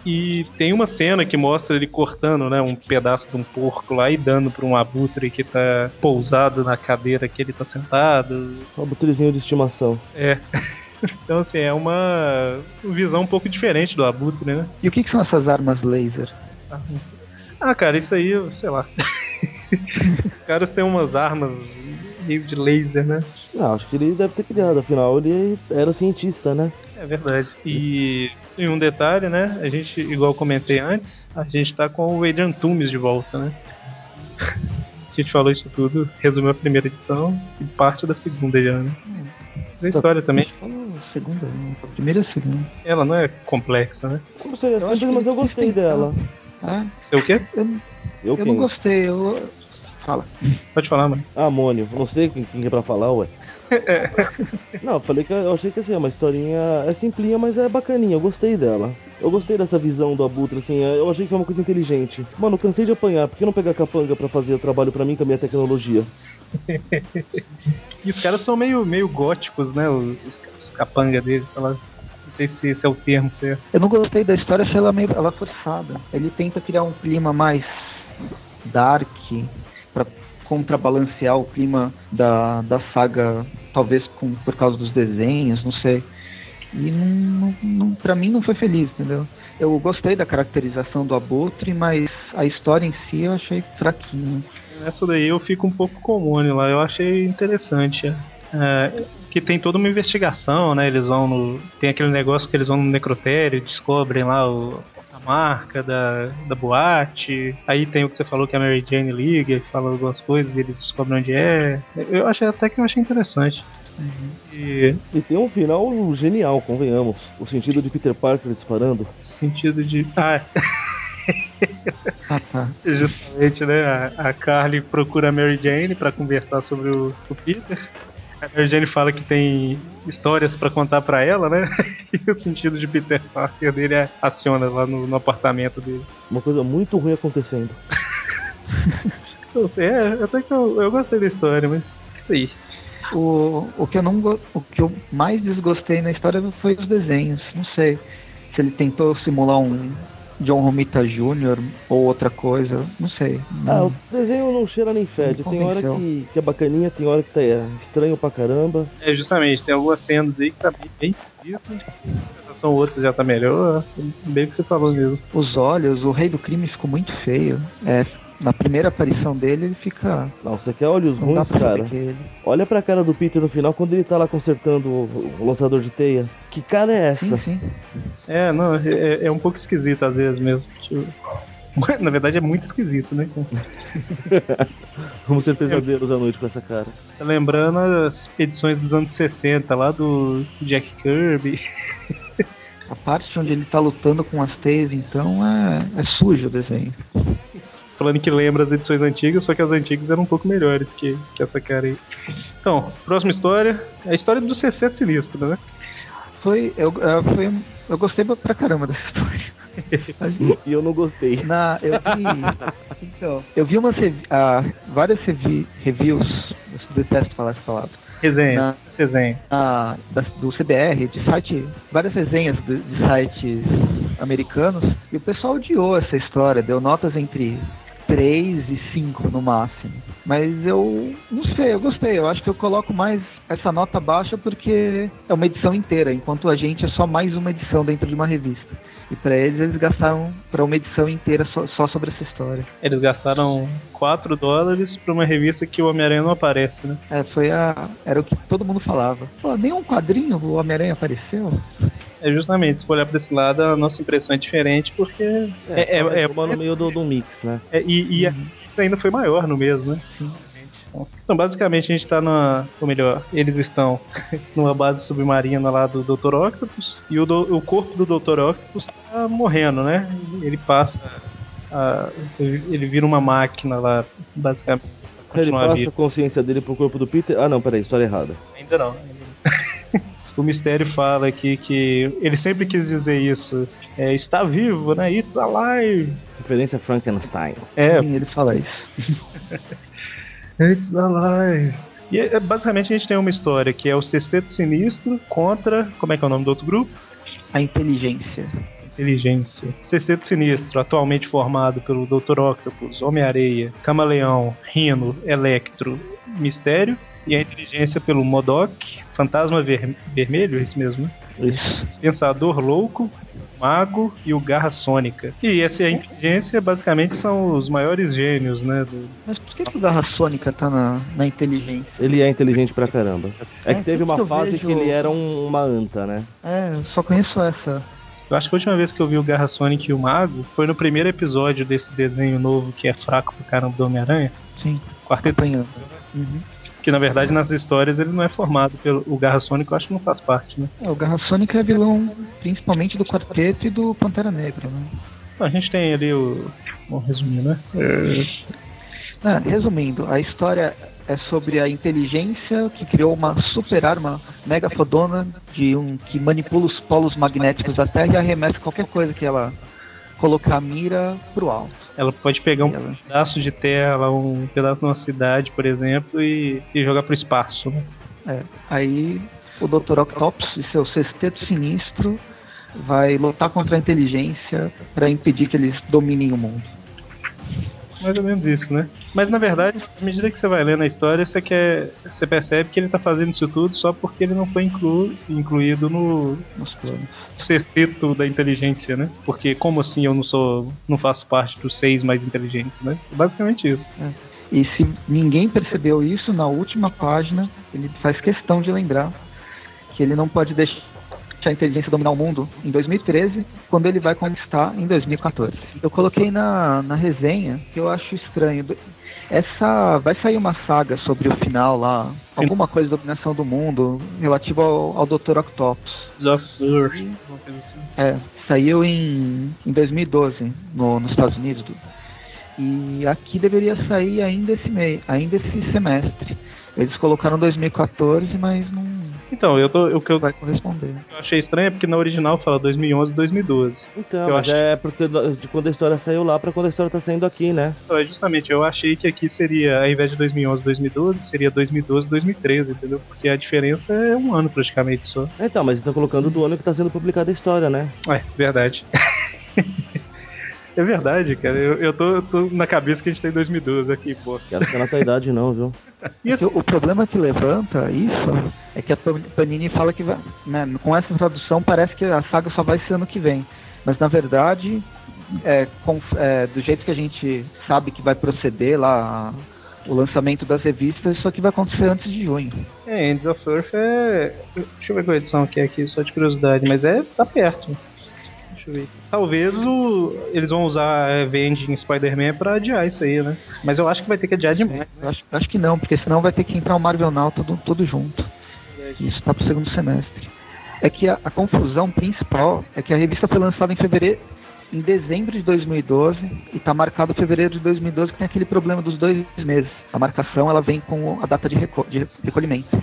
E tem uma cena que mostra ele cortando, né, um pedaço de um porco lá e dando pra um abutre que tá pousado na cadeira que ele tá sentado. Um abutrezinho de estimação. É. *laughs* Então, assim, é uma visão um pouco diferente do abutre, né? E o que, que são essas armas laser? Ah, cara, isso aí, eu sei lá. *laughs* Os caras têm umas armas meio de laser, né? Ah, acho que ele deve ter criado, afinal ele era cientista, né? É verdade. E, e um detalhe, né? A gente, igual eu comentei antes, a gente tá com o Adrian Toomes de volta, né? *laughs* A gente falou isso tudo, resumiu a primeira edição e parte da segunda já, né? Mas A história também, Oh, segunda, não. A primeira e a segunda. ela não é complexa, né? Não sei, é acho simples, mas eu gostei dela. Ah, Sei o quê? eu, Eu, eu não gostei, eu. Fala. Pode falar, mano. Ah, Mônio, não sei quem, quem é pra falar, ué. *laughs* não, eu falei que eu achei que assim, é uma historinha. É simplinha, mas é bacaninha, eu gostei dela. Eu gostei dessa visão do Abutre, assim, eu achei que foi uma coisa inteligente. Mano, eu cansei de apanhar, por que não pegar capanga pra fazer o trabalho pra mim com a minha tecnologia? *laughs* E os caras são meio, meio góticos, né? Os, os, os capanga deles, sei lá. Não sei se esse é o termo certo. Eu não gostei da história, achei ela meio ela forçada. Ele tenta criar um clima mais dark pra contrabalancear o clima da, da saga, talvez com, por causa dos desenhos, não sei. E não, não, pra mim não foi feliz, entendeu? Eu gostei da caracterização do Abutre, mas a história em si eu achei fraquinha. Essa daí eu fico um pouco comum lá, eu achei interessante. É, que tem toda uma investigação, né? Eles vão no. Tem aquele negócio que eles vão no necrotério, descobrem lá o, marca da, da boate. Aí tem o que você falou que a Mary Jane liga e fala algumas coisas e eles descobrem onde é. Eu achei até que eu achei interessante. E E tem um final genial, convenhamos. O sentido de Peter Parker disparando. sentido de. Ah, Ah, *laughs* tá. Justamente, né? A, a Carly procura a Mary Jane pra conversar sobre o, o Peter. A Jane fala que tem histórias pra contar pra ela, né? *laughs* E o sentido de Peter Parker dele é, aciona lá no, no apartamento dele. Uma coisa muito ruim acontecendo. *laughs* Não sei, é, até que eu, eu gostei da história, mas isso aí. O, o que eu não o que eu mais desgostei na história foi os desenhos. Não sei se ele tentou simular um John Romita Jr. ou outra coisa. Não sei. Ah, Não, o desenho não cheira nem fede. Tem hora que, que é bacaninha, tem hora que tá é, estranho pra caramba. É, justamente, tem algumas cenas aí que tá bem, bem esquisito. São outras já tá melhor. Bem que você falou mesmo. Os olhos, o Rei do Crime ficou muito feio. É, na primeira aparição dele ele fica. Não, você quer olhos Não dá ruins, pra cara? é. Olha pra cara do Peter no final quando ele tá lá consertando o, o lançador de teia. Que cara é essa? Sim, sim. É, não, é, é um pouco esquisito às vezes mesmo. Tipo, *laughs* Na verdade é muito esquisito, né? Vamos ter pesadelos à noite com essa cara. Tá lembrando as edições dos anos 60 lá do Jack Kirby. A parte onde ele tá lutando com as teias, então, é, é sujo o desenho. *laughs* Falando que lembra as edições antigas, só que as antigas eram um pouco melhores que, que essa cara aí. Então, próxima história. É a história do C7 Sinistro, né? Foi. Eu, é, foi eu gostei pra caramba dessa história. *laughs* E eu não gostei. Na, eu vi. Então, eu vi umas revi- ah, várias revi- reviews. Eu detesto falar essa palavra. Resenha. Na- Resenha. ah, da- do CBR, de site. Várias resenhas de, de sites americanos. E o pessoal odiou essa história, deu notas entre 3 e 5 no máximo. Mas eu não sei, eu gostei. Eu acho que eu coloco mais essa nota baixa porque é uma edição inteira, enquanto a gente é só mais uma edição dentro de uma revista. E pra eles, eles gastaram pra uma edição inteira só, só sobre essa história. Eles gastaram 4 dólares pra uma revista que o Homem-Aranha não aparece, né? É, foi a. Era o que todo mundo falava. Pô, nenhum quadrinho o Homem-Aranha apareceu. É justamente, se for olhar pra esse lado, a nossa impressão é diferente, porque É, é, é, é, uma no meio do, do mix, né? é- e, e a Mix ainda foi maior no mesmo, né? Então, basicamente, a gente tá numa. Ou melhor, eles estão *laughs* numa base submarina lá do Dr. Octopus. E o, do- o corpo do Dr. Octopus tá morrendo, né? Ele passa. a- ele vira uma máquina lá, basicamente. Ele passa vivo. a consciência dele pro corpo do Peter. Ah, não, peraí, história errada. Ainda não. ainda não. *laughs* o mistério fala aqui que ele sempre quis dizer isso. É, está vivo, né? It's alive. Referência a Frankenstein. É, Sim, ele fala isso. *laughs* It's alive. E é, basicamente a gente tem uma história que é o Sexteto Sinistro contra. Como é que é o nome do outro grupo? A inteligência. Inteligência. Sexteto Sinistro, atualmente formado pelo Dr. Octopus, Homem-Areia, Camaleão, Rino, Electro, Mistério. E a inteligência pelo Modok, Fantasma Ver- Vermelho, é isso mesmo, né? Isso. Pensador Louco, Mago e o Garra Sônica. E essa a inteligência basicamente são os maiores gênios, né? do- Mas por que, que o Garra Sônica tá na, na inteligência? Ele é inteligente pra caramba. É que É, teve tudo uma que eu fase vejo- que ele era um- uma anta, né? É, eu só conheço essa. Eu acho que a última vez que eu vi o Garra Sonic e o Mago foi no primeiro episódio desse desenho novo que é fraco pra caramba do Homem-Aranha. Sim, Quarteto. Uhum. Que na verdade nas histórias ele não é formado pelo o Garra Sonic, eu acho que não faz parte, né? É, o Garra Sônica é vilão principalmente do Quarteto e do Pantera Negra, né? A gente tem ali o. Vamos resumir, né? Ah, resumindo, a história é sobre a inteligência que criou uma super arma mega fodona de um que manipula os polos magnéticos da Terra e arremessa qualquer coisa que ela colocar a mira pro alto. Ela pode pegar um Ela- pedaço de terra, um pedaço de uma cidade, por exemplo, e, e jogar pro espaço, né? É, aí o Dr. Octopus e seu sexteto sinistro vai lutar contra a inteligência para impedir que eles dominem o mundo. Mais ou menos isso, né? Mas na verdade, à medida que você vai lendo a história, você, quer, você percebe que ele tá fazendo isso tudo só porque ele não foi inclu, incluído no Nos planos. Sexteto da inteligência, né? Porque como assim eu não sou. não faço parte dos seis mais inteligentes, né? Basicamente isso. E se ninguém percebeu isso, na última página ele faz questão de lembrar que ele não pode deixar a inteligência dominar o mundo em 2013, quando ele vai conquistar em 2014. Eu coloquei na, na resenha que eu acho estranho. Essa vai sair uma saga sobre o final lá, alguma coisa da dominação do mundo relativo ao, ao Dr. Octopus. Of Earth, uma coisa assim. É, saiu em, em 2012 no, nos Estados Unidos. E aqui deveria sair ainda esse mês, ainda esse semestre. Eles colocaram 2014, mas não Então, eu tô, o que eu vai corresponder. achei estranho é porque na original fala 2011 e 2012. Então, Eu acho- é porque de quando a história saiu lá pra quando a história tá saindo aqui, né? Então, é justamente, eu achei que aqui seria, ao invés de 2011 e 2012, seria 2012 e 2013, entendeu? Porque a diferença é um ano praticamente só. Então, mas estão colocando do ano que tá sendo publicada a história, né? É, verdade. *laughs* é verdade, cara. Eu, eu, tô, eu tô na cabeça que a gente tem 2012 aqui, pô. Quero ficar na tua idade, não, viu? Assim, O, o problema que levanta isso é que a Pan- Panini fala que vai, né, com essa tradução parece que a saga só vai ser ano que vem. Mas na verdade, é, com- é, do jeito que a gente sabe que vai proceder lá o lançamento das revistas, isso aqui vai acontecer antes de junho. é, Ends of Earth é. Deixa eu ver qual edição que é aqui, só de curiosidade, mas é. tá perto. Deixa eu ver. Talvez o, eles vão usar a Avenging Spider-Man pra adiar isso aí, né? Mas eu acho que vai ter que adiar demais. Eu acho, eu acho que não, porque senão vai ter que entrar o Marvel Now tudo, tudo junto. Isso tá pro segundo semestre. É que a, a confusão principal é que a revista foi lançada em fevereiro, em dezembro de 2012 e tá marcado fevereiro de 2012 que tem aquele problema dos dois meses. A marcação ela vem com a data de, de recolhimento.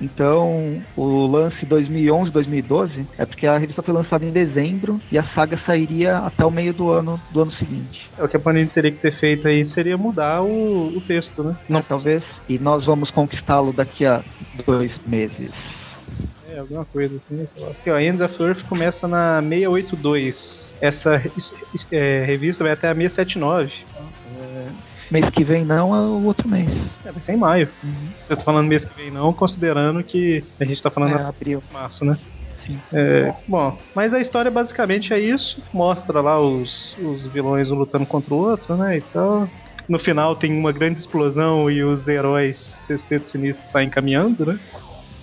Então, o lance 2011-2012 é porque a revista foi lançada em dezembro e a saga sairia até o meio do ano do ano seguinte. É O que a Panini teria que ter feito aí seria mudar o, o texto, né? Não, talvez. E nós vamos conquistá-lo daqui a dois meses. É, alguma coisa assim, sei lá. Aqui, ó, Ends of Earth começa na 682. Essa é, revista vai até a 679. Mês que vem não é o outro mês. É, vai ser em maio. Você tá falando mês que vem não, considerando que a gente tá falando É, abril. março, né? Sim. É, bom, mas a história basicamente é isso. Mostra lá os, os vilões um lutando contra o outro, né? Então, no final tem uma grande explosão e os heróis sexteto sinistro saem caminhando, né?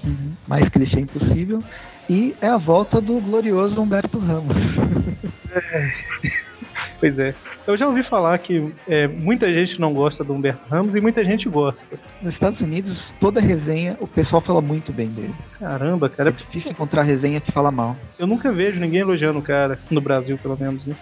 Uhum. Mais clichê impossível. E é a volta do glorioso Humberto Ramos. *laughs* Pois é. Eu já ouvi falar que é, muita gente não gosta do Humberto Ramos e muita gente gosta. Nos Estados Unidos, toda resenha, o pessoal fala muito bem dele. Caramba, É cara. difícil encontrar resenha que fala mal. Eu nunca vejo ninguém elogiando o cara, no Brasil pelo menos, né?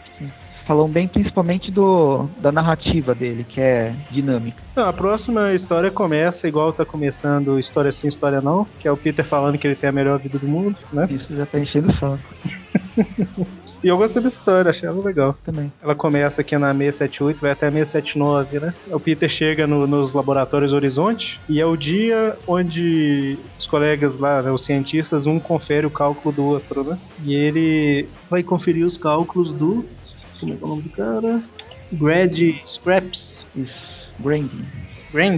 Falam bem principalmente do da narrativa dele, que é dinâmica. Não, a próxima história começa igual tá começando História Sim, História Não, que é o Peter falando que ele tem a melhor vida do mundo, né? Isso já tá enchendo o saco *laughs* E eu gostei dessa história, achei ela legal. também. Ela começa aqui na 678, vai até a 679, né? O Peter chega no- nos laboratórios Horizonte e é o dia onde os colegas lá, né, os cientistas, um confere o cálculo do outro, né? E ele vai conferir os cálculos do. Como é é o nome do cara? Grad Scraps. Isso. Branding. Grand?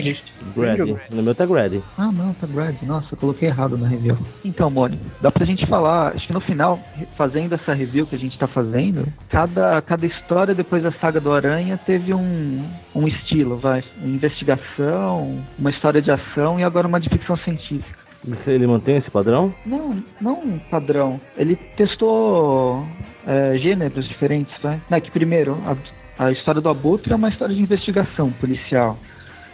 Grady. No meu tá Grady. Ah, não, tá Brad. Nossa, eu coloquei errado na review. Então, Moni, dá pra gente falar, acho que no final, fazendo essa review que a gente tá fazendo, cada, cada história depois da saga do Aranha teve um, um estilo, vai. Uma investigação, uma história de ação e agora uma de ficção científica. Ele mantém esse padrão? Não, não um padrão. Ele testou é, gêneros diferentes, vai. Não, é que primeiro, a, a história do Abutre é uma história de investigação policial.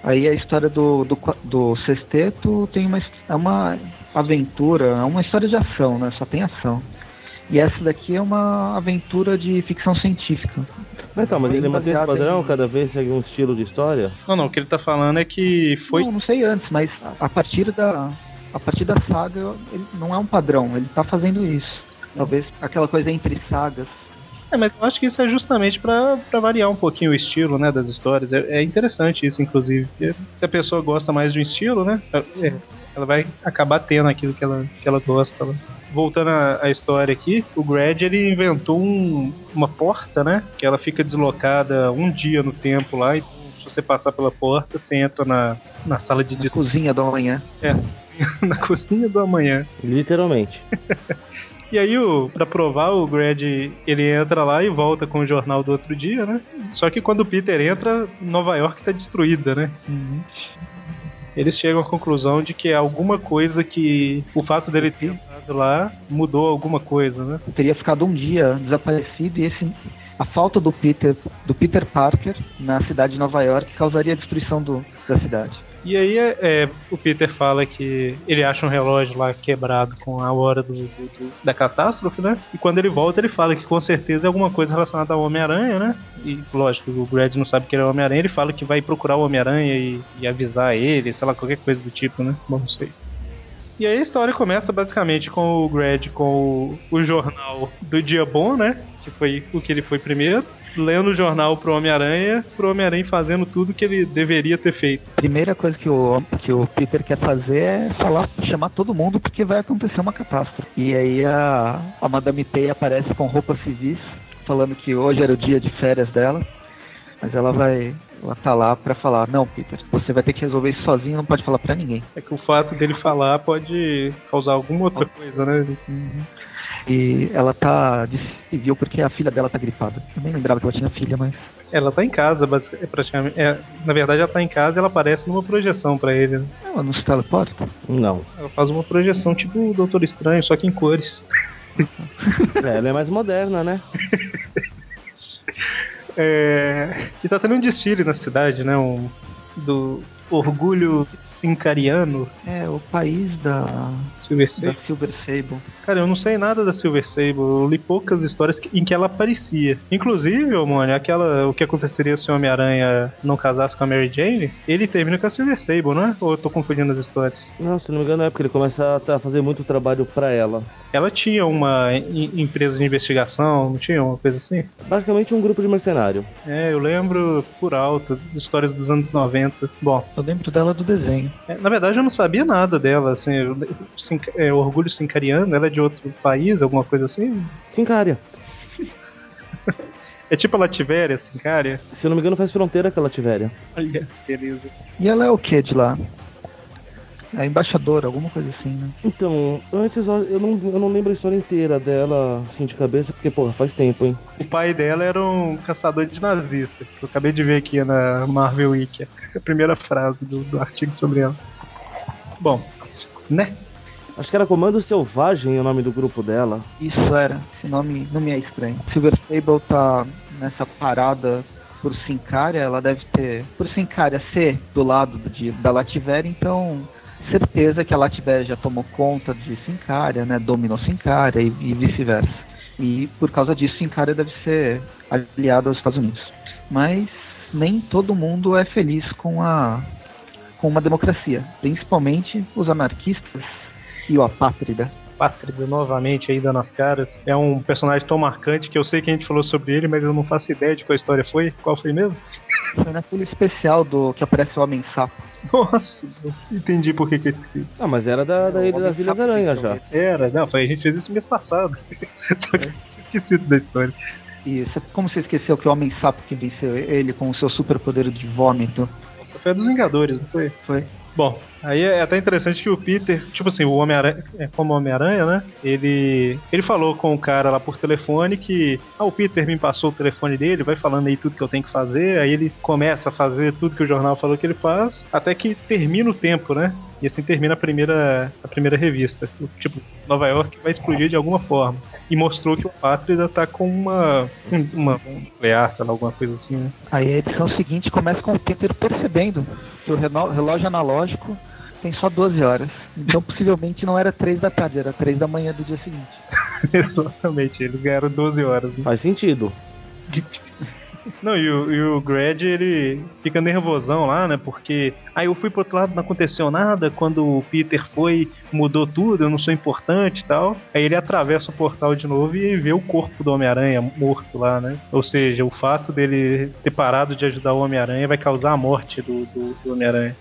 Aí a história do, do, qua- do Sexteto tem uma, é uma aventura, é uma história de ação, né? Só tem ação. E essa daqui é uma aventura de ficção científica. Mas tá, mas Bem ele mantém esse padrão? em- Cada vez segue um estilo de história? Não, não, o que ele tá falando é que foi. Não, não sei antes, mas a a partir da a partir da saga ele não é um padrão, ele tá fazendo isso. Talvez aquela coisa entre sagas. É, mas eu acho que isso é justamente pra pra variar um pouquinho o estilo, né, das histórias. É, é interessante isso, inclusive. porque se a pessoa gosta mais de um estilo, né, é, ela vai acabar tendo aquilo que ela, que ela gosta. Né? Voltando à, à história aqui, o Grad ele inventou um- uma porta, né, que ela fica deslocada um dia no tempo lá. Então, se você passar pela porta, você entra na, na sala de Na cozinha da manhã. É, *laughs* na cozinha do amanhã. Literalmente. *laughs* E aí, o, pra provar, o Grad ele entra lá e volta com o jornal do outro dia, né? Só que quando o Peter entra, Nova York tá destruída, né? Eles chegam à conclusão de que é alguma coisa que o fato dele ter entrado lá mudou alguma coisa, né? Teria ficado um dia desaparecido e esse a falta do Peter do Peter Parker na cidade de Nova York causaria a destruição do, da cidade. E aí é, é, o Peter fala que ele acha um relógio lá quebrado com a hora do, do- da catástrofe, né? E quando ele volta, ele fala que com certeza é alguma coisa relacionada ao Homem-Aranha, né? E lógico, o Brad não sabe que ele é o Homem-Aranha, ele fala que vai procurar o Homem-Aranha e, e avisar ele, sei lá, qualquer coisa do tipo, né? Bom, não sei. E aí a história começa basicamente com o Grad com o, o jornal do dia bom, né? Que foi o que ele foi primeiro. Lendo o jornal pro Homem-Aranha, pro Homem-Aranha fazendo tudo que ele deveria ter feito. Primeira coisa que o, que o Peter quer fazer é falar, chamar todo mundo porque vai acontecer uma catástrofe. E aí a, a Madame Teia aparece com roupas civis, falando que hoje era o dia de férias dela. Mas ela vai. Ela tá lá pra falar, não, Peter, você vai ter que resolver isso sozinho, não pode falar pra ninguém. É que o fato dele falar pode causar alguma outra coisa, né? E ela tá de civil porque a filha dela tá gripada. Eu nem lembrava que ela tinha filha, mas. Ela tá em casa, é praticamente. é, na verdade, ela tá em casa e ela aparece numa projeção pra ele. né? Ela não se teleporta? Não. Ela faz uma projeção tipo o Doutor Estranho, só que em cores. *laughs* É, ela é mais moderna, né? *laughs* É, e tá tendo um desfile na cidade, né? Um, do orgulho sincariano, É, o país da, Silver da Sable. Silver Sable. Cara, eu não sei nada da Silver Sable. Eu li poucas histórias em que ela aparecia. Inclusive, ô Mônio, aquela. O que aconteceria se o Homem-Aranha não casasse com a Mary Jane? Ele termina com a Silver Sable, não é? Ou eu tô confundindo as histórias? Não, se não me engano é porque ele começa a tá- fazer muito trabalho pra ela. Ela tinha uma em- empresa de investigação, não tinha uma coisa assim? Basicamente um grupo de mercenário. É, eu lembro por alto, histórias dos anos 90. Bom, Eu lembro dela do desenho. É, na verdade eu não sabia nada dela, assim, eu- Sin- é, Orgulho Sincariano, ela é de outro país, alguma coisa assim? Sincária. *laughs* É tipo a Lativéria, Sincária? Se eu não me engano faz fronteira com a Lativéria. Olha, beleza. E ela é o que de lá? É embaixadora, alguma coisa assim, né? Então, antes eu não, eu não lembro a história inteira dela, assim, de cabeça, porque, porra, faz tempo, hein? O pai dela era um caçador de nazistas. Eu acabei de ver aqui na Marvel Wiki. A primeira frase do, do artigo sobre ela. Bom, né? Acho que era Comando Selvagem o nome do grupo dela. Isso era, esse nome não me é estranho. Silver Sable tá nessa parada por Sincária, ela deve ter. Por Sincária ser do lado de, da Lativer, então certeza que a já tomou conta de Sincária, né? Dominou Sincária e, e vice-versa. E por causa disso, Sincária deve ser aliada aos Estados Unidos. Mas nem todo mundo é feliz com a com uma democracia, principalmente os anarquistas e o apátrida. Pátrida novamente aí dando as caras. É um personagem tão marcante que eu sei que a gente falou sobre ele, mas eu não faço ideia de qual história foi. Qual foi mesmo? Foi naquele especial do que aparece o Homem Sapo. Nossa, entendi por que, que eu esqueci. Ah, mas era da, da É, o Ilha Homem das Ilhas Aranha já. Era, não, foi, a gente fez isso mês passado. *laughs* Só que eu tinha esquecido da história. Você- como você esqueceu que o Homem Sapo que venceu ele com o seu superpoder de vômito Essa foi a dos Vingadores, não foi? foi? Bom, aí é até interessante que o Peter, tipo assim, o Homem-Aranha, é, como Homem-Aranha, né? Ele ele falou com o cara lá por telefone que, ah, o Peter me passou o telefone dele, vai falando aí tudo que eu tenho que fazer, aí ele começa a fazer tudo que o jornal falou que ele faz, até que termina o tempo, né? E assim termina a primeira, a primeira revista. Tipo, Nova York vai explodir de alguma forma. E mostrou que o Pátrida tá com uma. uma um nuclear, sei lá, alguma coisa assim, né? Aí a edição seguinte começa com o Peter percebendo que o relógio analógico tem só 12 horas. Então possivelmente não era 3 da tarde, era 3 da manhã do dia seguinte. *laughs* Exatamente, eles ganharam 12 horas. Né? Faz sentido. *laughs* Não, e o, e o Grad, ele fica nervosão lá, né? Porque aí eu fui pro outro lado, não aconteceu nada. Quando o Peter foi, mudou tudo, eu não sou importante e tal. Aí ele atravessa o portal de novo e vê o corpo do Homem-Aranha morto lá, né? Ou seja, o fato dele ter parado de ajudar o Homem-Aranha vai causar a morte do, do, do Homem-Aranha.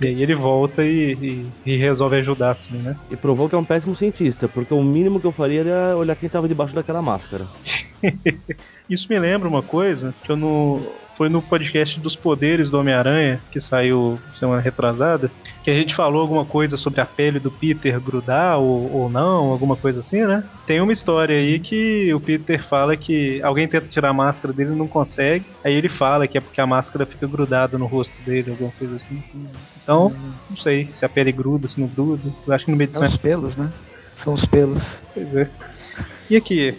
E aí ele volta e, e- e resolve ajudar, assim, né? E provou que é um péssimo cientista, porque o mínimo que eu faria era olhar quem tava debaixo daquela máscara. *laughs* Isso me lembra uma coisa que eu no. Foi no podcast dos poderes do Homem-Aranha, que saiu semana retrasada, que a gente falou alguma coisa sobre a pele do Peter grudar ou, ou não, alguma coisa assim, né? Tem uma história aí que o Peter fala que alguém tenta tirar a máscara dele e não consegue, aí ele fala que é porque a máscara fica grudada no rosto dele, alguma coisa assim. Então, não sei se a pele gruda, se não gruda. Eu acho que no medição São os pelos, né? São os pelos. Pois é. E aqui,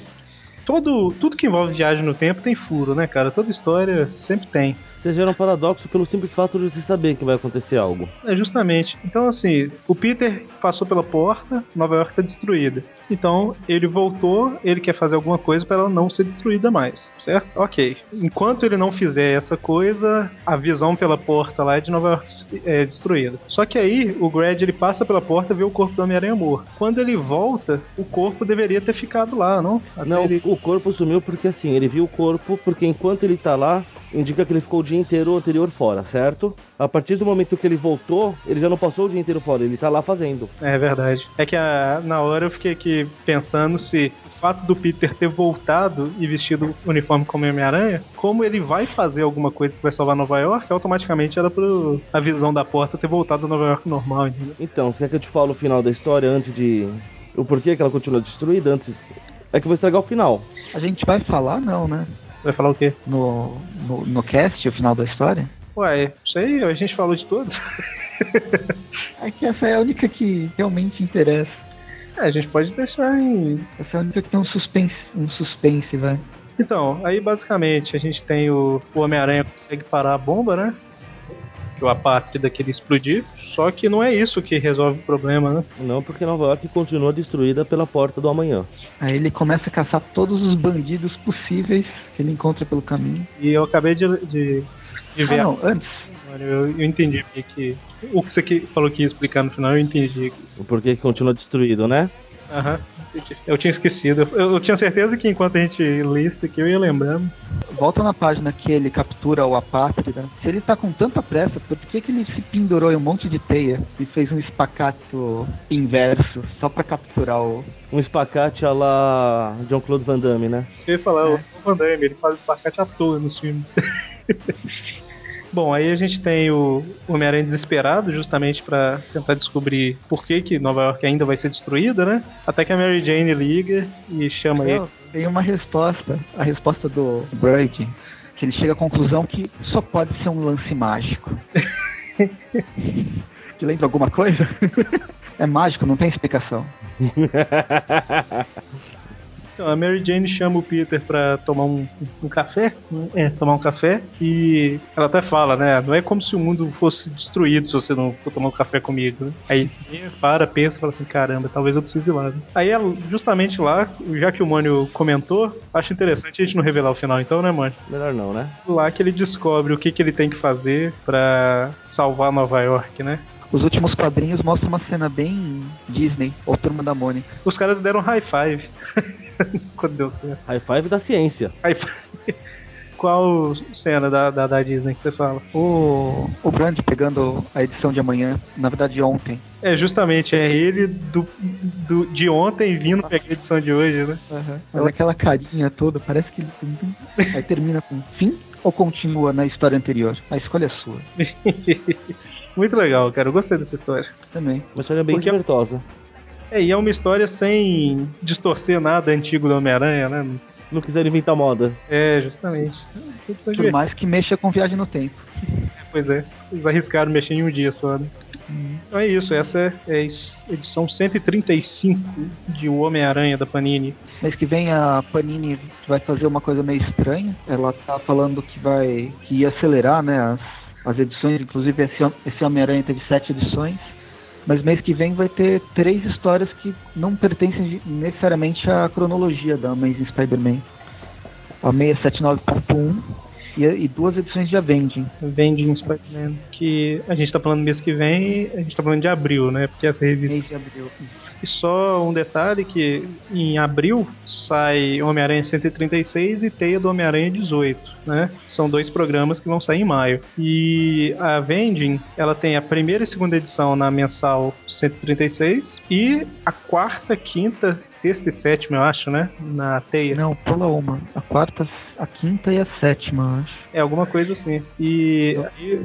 todo, tudo que envolve viagem no tempo tem furo, né, cara? Toda história sempre tem. Você gera um paradoxo pelo simples fato de você saber que vai acontecer algo. É justamente. Então, assim, o Peter passou pela porta, Nova York tá destruída. Então, ele voltou, ele quer fazer alguma coisa para ela não ser destruída mais, certo? Ok. Enquanto ele não fizer essa coisa, a visão pela porta lá é de Nova York é destruída. Só que aí, o Grad, ele passa pela porta e vê o corpo do Homem-Aranha morto. Quando ele volta, o corpo deveria ter ficado lá, não? Até Não, ele... o corpo sumiu porque assim, ele viu o corpo, porque enquanto ele tá lá, indica que ele ficou o dia inteiro anterior fora, certo? A partir do momento que ele voltou, ele já não passou o dia inteiro fora, ele tá lá fazendo. É verdade. É que a- na hora eu fiquei aqui pensando se o fato do Peter ter voltado e vestido o uniforme como Homem-Aranha, como ele vai fazer alguma coisa que vai salvar Nova York, automaticamente era pro a visão da porta ter voltado a Nova York normal, entendeu? Então, você quer que eu te fale o final da história antes de. O porquê que ela continua destruída antes. É que eu vou estragar o final. A gente vai falar, não, né? Vai falar o quê? No, no, no cast, o final da história. Ué, isso aí a gente falou de todos. *laughs* É que essa é a única que realmente interessa. É, a gente pode deixar em. Essa é a única que tem um suspense, um suspense, vai. Então, aí basicamente a gente tem o, o Homem-Aranha consegue parar a bomba, né? Que o apátrida que ele explodir. Só que não é isso que resolve o problema, né? Não, porque Nova York continua destruída pela porta do amanhã. Aí ele começa a caçar todos os bandidos possíveis que ele encontra pelo caminho. E eu acabei de, de, de Ah, ver. não, antes. Eu, eu entendi o que, que. O que você falou que ia explicar no final, eu entendi. O porquê que continua destruído, né? Aham. entendi. Eu tinha esquecido. Eu, eu tinha certeza que enquanto a gente lê isso aqui, eu ia lembrando. Volta na página que ele captura o apátrida. Se ele tá com tanta pressa, por que, que ele se pendurou em um monte de teia e fez um espacato inverso só pra capturar o. Um espacate a lá John Claude Van Damme, né? Eu ia falar, o Van Damme, ele faz espacate à toa nos filmes. *laughs* Bom, aí a gente tem o Homem-Aranha desesperado, justamente pra tentar descobrir por que, que Nova York ainda vai ser destruída, né? Até que a Mary Jane liga e chama ele. Não, tem uma resposta. A resposta do Brady. Que ele chega à conclusão que só pode ser um lance mágico. *laughs* Te lembra alguma coisa? *laughs* É mágico, não tem explicação. *laughs* Então, a Mary Jane chama o Peter pra tomar um, um café, é, tomar um café, e ela até fala, né, não é como se o mundo fosse destruído se você não for tomar um café comigo, né? Aí para, pensa, fala assim, caramba, talvez eu precise ir lá. Né? Aí ela, justamente lá, já que o Mônio comentou, acho interessante a gente não revelar o final então, né, Mônio? Melhor não, né? Lá que ele descobre o que, que ele tem que fazer pra salvar Nova York, né? Os últimos quadrinhos mostram uma cena bem Disney, ou Turma da Mônica. Os caras deram high five. *laughs* *laughs* Quando deu certo. High five da ciência. High five. Qual cena da, da, da, Disney que você fala? O, o Brand pegando a edição de amanhã, na verdade ontem. É, justamente, é ele do, do, de ontem vindo pegar a edição de hoje, né? Uhum. Mas aquela carinha toda, parece que ele. Aí termina com fim ou continua na história anterior? A escolha é sua. *laughs* Muito legal, cara. Eu gostei dessa história. Também. Uma história bem Porque-. É, e é uma história sem distorcer nada antigo do Homem-Aranha, né? Não quiseram inventar moda. É, justamente. São Por mais que mexa com viagem no tempo. *laughs* Pois é, eles arriscaram mexer em um dia só, né? Então é isso, essa é a edição 135 de O Homem-Aranha da Panini. Mês que vem a Panini vai fazer uma coisa meio estranha. Ela tá falando que vai que ia acelerar, né, as, as edições. Inclusive esse, esse Homem-Aranha teve sete edições. Mas mês que vem vai ter três histórias que não pertencem necessariamente à cronologia da Amazing Spider-Man. A 679.1 e, e duas edições de Avenging. Vending Spider-Man, que a gente tá falando mês que vem, a gente tá falando de abril, né? Porque essa revista. Mês de abril. E só um detalhe que em abril sai Homem-Aranha 136 e Teia do Homem-Aranha 18, né? São dois programas que vão sair em maio. E a Vending, ela tem a primeira e segunda edição na mensal 136 e a quarta, quinta, sexta e sétima, eu acho, né? Na Teia. Não, pula uma. A quarta, a quinta e a sétima, eu acho. É alguma coisa assim. E,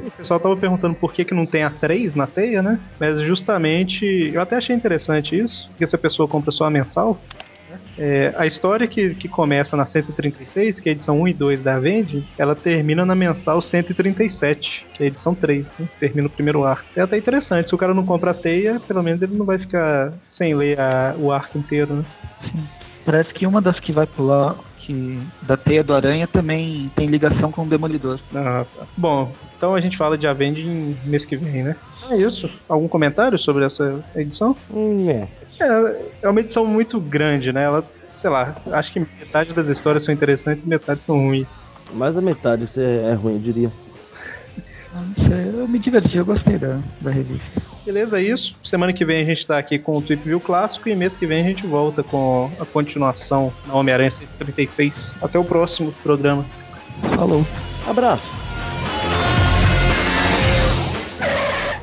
o pessoal tava perguntando por que, que não tem a 3 na teia, né? Mas justamente, eu até achei interessante isso, porque se a pessoa compra só a mensal, né? é, a história que, que começa na 136, que é a edição 1 e 2 da Vende, ela termina na mensal 137, que é a edição 3, né? termina o primeiro arco. É até interessante, se o cara não compra a teia, pelo menos ele não vai ficar sem ler a- o arco inteiro, né? Parece que uma das que vai pular, que da teia do aranha, também tem ligação com o Demolidor. Ah, tá. Bom, então a gente fala de Avenging mês que vem, né? É isso. Algum comentário sobre essa edição? Hum, é. É, é uma edição muito grande, né? Ela, sei lá, acho que metade das histórias são interessantes e metade são ruins. Mais da metade é, é ruim, eu diria. Ah, Não sei, eu me diverti, eu gostei da, da revista. Beleza, é isso. Semana que vem a gente tá aqui com o Tweep View clássico e mês que vem a gente volta com a continuação da Homem-Aranha 136. Até o próximo programa. Falou. Abraço.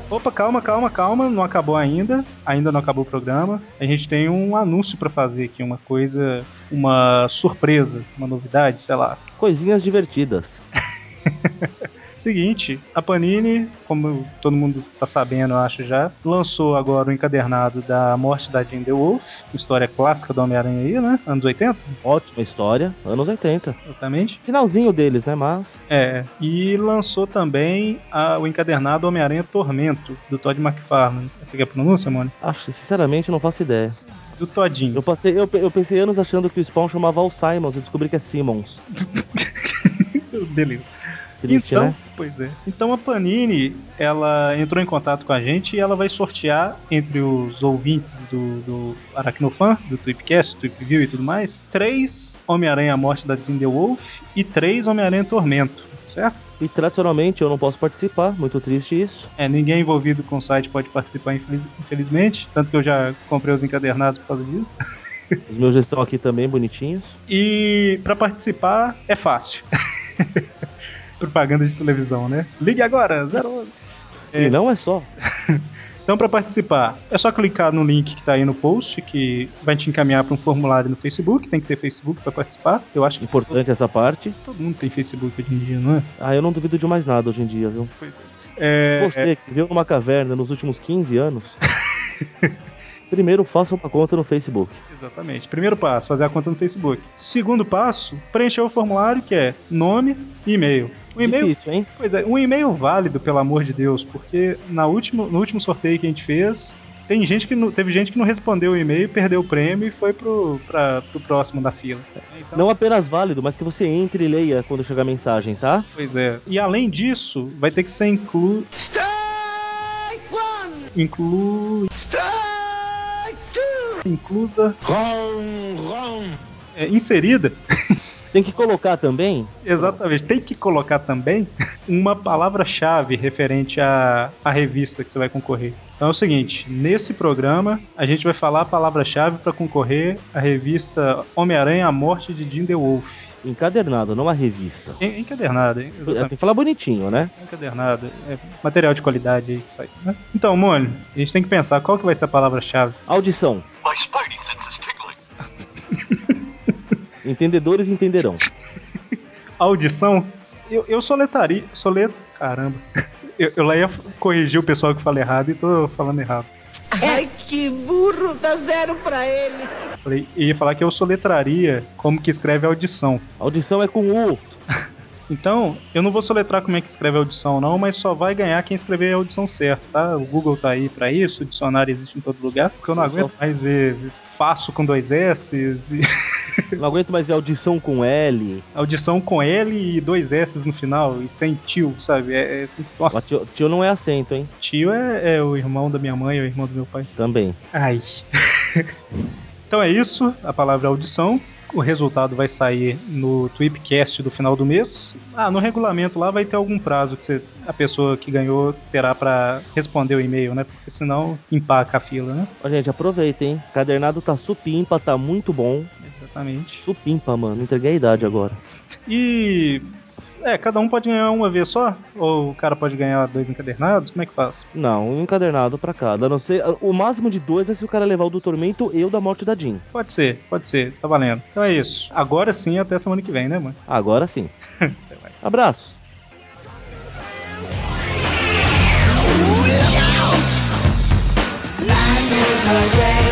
Opa, calma, calma, calma, não acabou ainda. Ainda não acabou o programa. A gente tem um anúncio pra fazer aqui, uma coisa, uma surpresa, uma novidade, sei lá. Coisinhas divertidas. *laughs* Seguinte, a Panini, como todo mundo tá sabendo, eu acho já, lançou agora o encadernado da Morte da Jean DeWolf, história clássica do Homem-Aranha aí, né? Anos 80, Ótima história, anos 80. exatamente. Finalzinho deles, né? Mas. É, e lançou também a- o encadernado Homem-Aranha Tormento, do Todd McFarlane. Essa aqui é a pronúncia, mano? Acho sinceramente não faço ideia. Do Todinho. Eu passei, eu, eu pensei anos achando que o Spawn chamava Al Simons, eu descobri que é Simmons. *laughs* Beleza. Triste, então, né? pois é. Então a Panini, ela entrou em contato com a gente e ela vai sortear entre os ouvintes do, do Aracnofan, do Tweepcast, Tweep View e tudo mais, três Homem-Aranha Morte da Wolf e três Homem-Aranha Tormento, certo? E tradicionalmente eu não posso participar, muito triste isso. É, ninguém envolvido com o site pode participar, infeliz- infelizmente, tanto que eu já comprei os encadernados por causa disso. *laughs* Os meus já estão aqui também bonitinhos. E para participar é fácil. *laughs* Propaganda de televisão, né? Ligue agora, 011. É. E não é só. *laughs* Então, para participar, é só clicar no link que tá aí no post, que vai te encaminhar para um formulário no Facebook. Tem que ter Facebook para participar. Eu acho Importante essa parte. todo mundo tem Facebook hoje em dia, não é? Ah, eu não duvido de mais nada hoje em dia, viu? É, Você que viveu numa caverna nos últimos 15 anos, *laughs* primeiro faça uma conta no Facebook. Exatamente. Primeiro passo, fazer a conta no Facebook. Segundo passo, preencher o formulário que é nome e e-mail. O e-mail, Difícil, hein? pois é, um e-mail válido, pelo amor de Deus, porque na último, no último sorteio que a gente fez, Tem gente que não, teve gente que não respondeu o e-mail, perdeu o prêmio e foi pro, pra, pro próximo da fila. Então, Não apenas válido, mas que você entre e leia quando chegar a mensagem, tá? Pois é. E além disso, vai ter que ser inclu... Inclu... Inclusa... É, inserida Tem que colocar também. Exatamente. Tem que colocar também uma palavra-chave referente à, à revista que você vai concorrer. Então é o seguinte: nesse programa a gente vai falar a palavra-chave para concorrer à revista Homem-Aranha: A Morte de Jim The Wolf. Encadernado, não uma revista. En- Encadernado, hein? Tem que falar bonitinho, né? Encadernado. É material de qualidade aí que sai. né? Então, Mônio, a gente tem que pensar qual que vai ser a palavra-chave. Audição. My spidey sense is tingling. *laughs* Entendedores entenderão. Audição, eu, eu soletaria. Solet... Caramba. Eu, eu lá ia corrigir o pessoal que fala errado e tô falando errado. Ai, que burro, dá zero pra ele. Falei, ia falar que eu soletraria como que escreve audição. Audição é com U. *laughs* Então, eu não vou soletrar como é que escreve audição, não, mas só vai ganhar quem escrever a audição certa, tá? O Google tá aí pra isso, o dicionário existe em todo lugar, porque eu não aguento mais ver faço com dois S e *laughs* Não aguento mais ver audição com L. audição com L e dois S no final, e sem tio, sabe? É, é, nossa, Tio, tio não é acento, hein? tio é, é o irmão da minha mãe, é o irmão do meu pai. Também. Ai. *laughs* então é isso, a palavra audição. O resultado vai sair no Tweepcast do final do mês. Ah, no regulamento lá vai ter algum prazo que você- a pessoa que ganhou terá pra responder o e-mail, né? Porque senão empaca a fila, né? Ó, gente, aproveita, hein? Cadernado tá supimpa, tá muito bom. Exatamente. Supimpa, mano. Entreguei a idade agora. E. É, cada um pode ganhar uma vez só? Ou o cara pode ganhar dois encadernados? Como é que faz? Não, um encadernado pra cada. A não ser, o máximo de dois é se o cara levar o do Tormento e o da Morte da Jean. Pode ser, pode ser, tá valendo. Então é isso. Agora sim, até semana que vem, né, mano? Agora sim. *laughs* Abraços. Life is a game.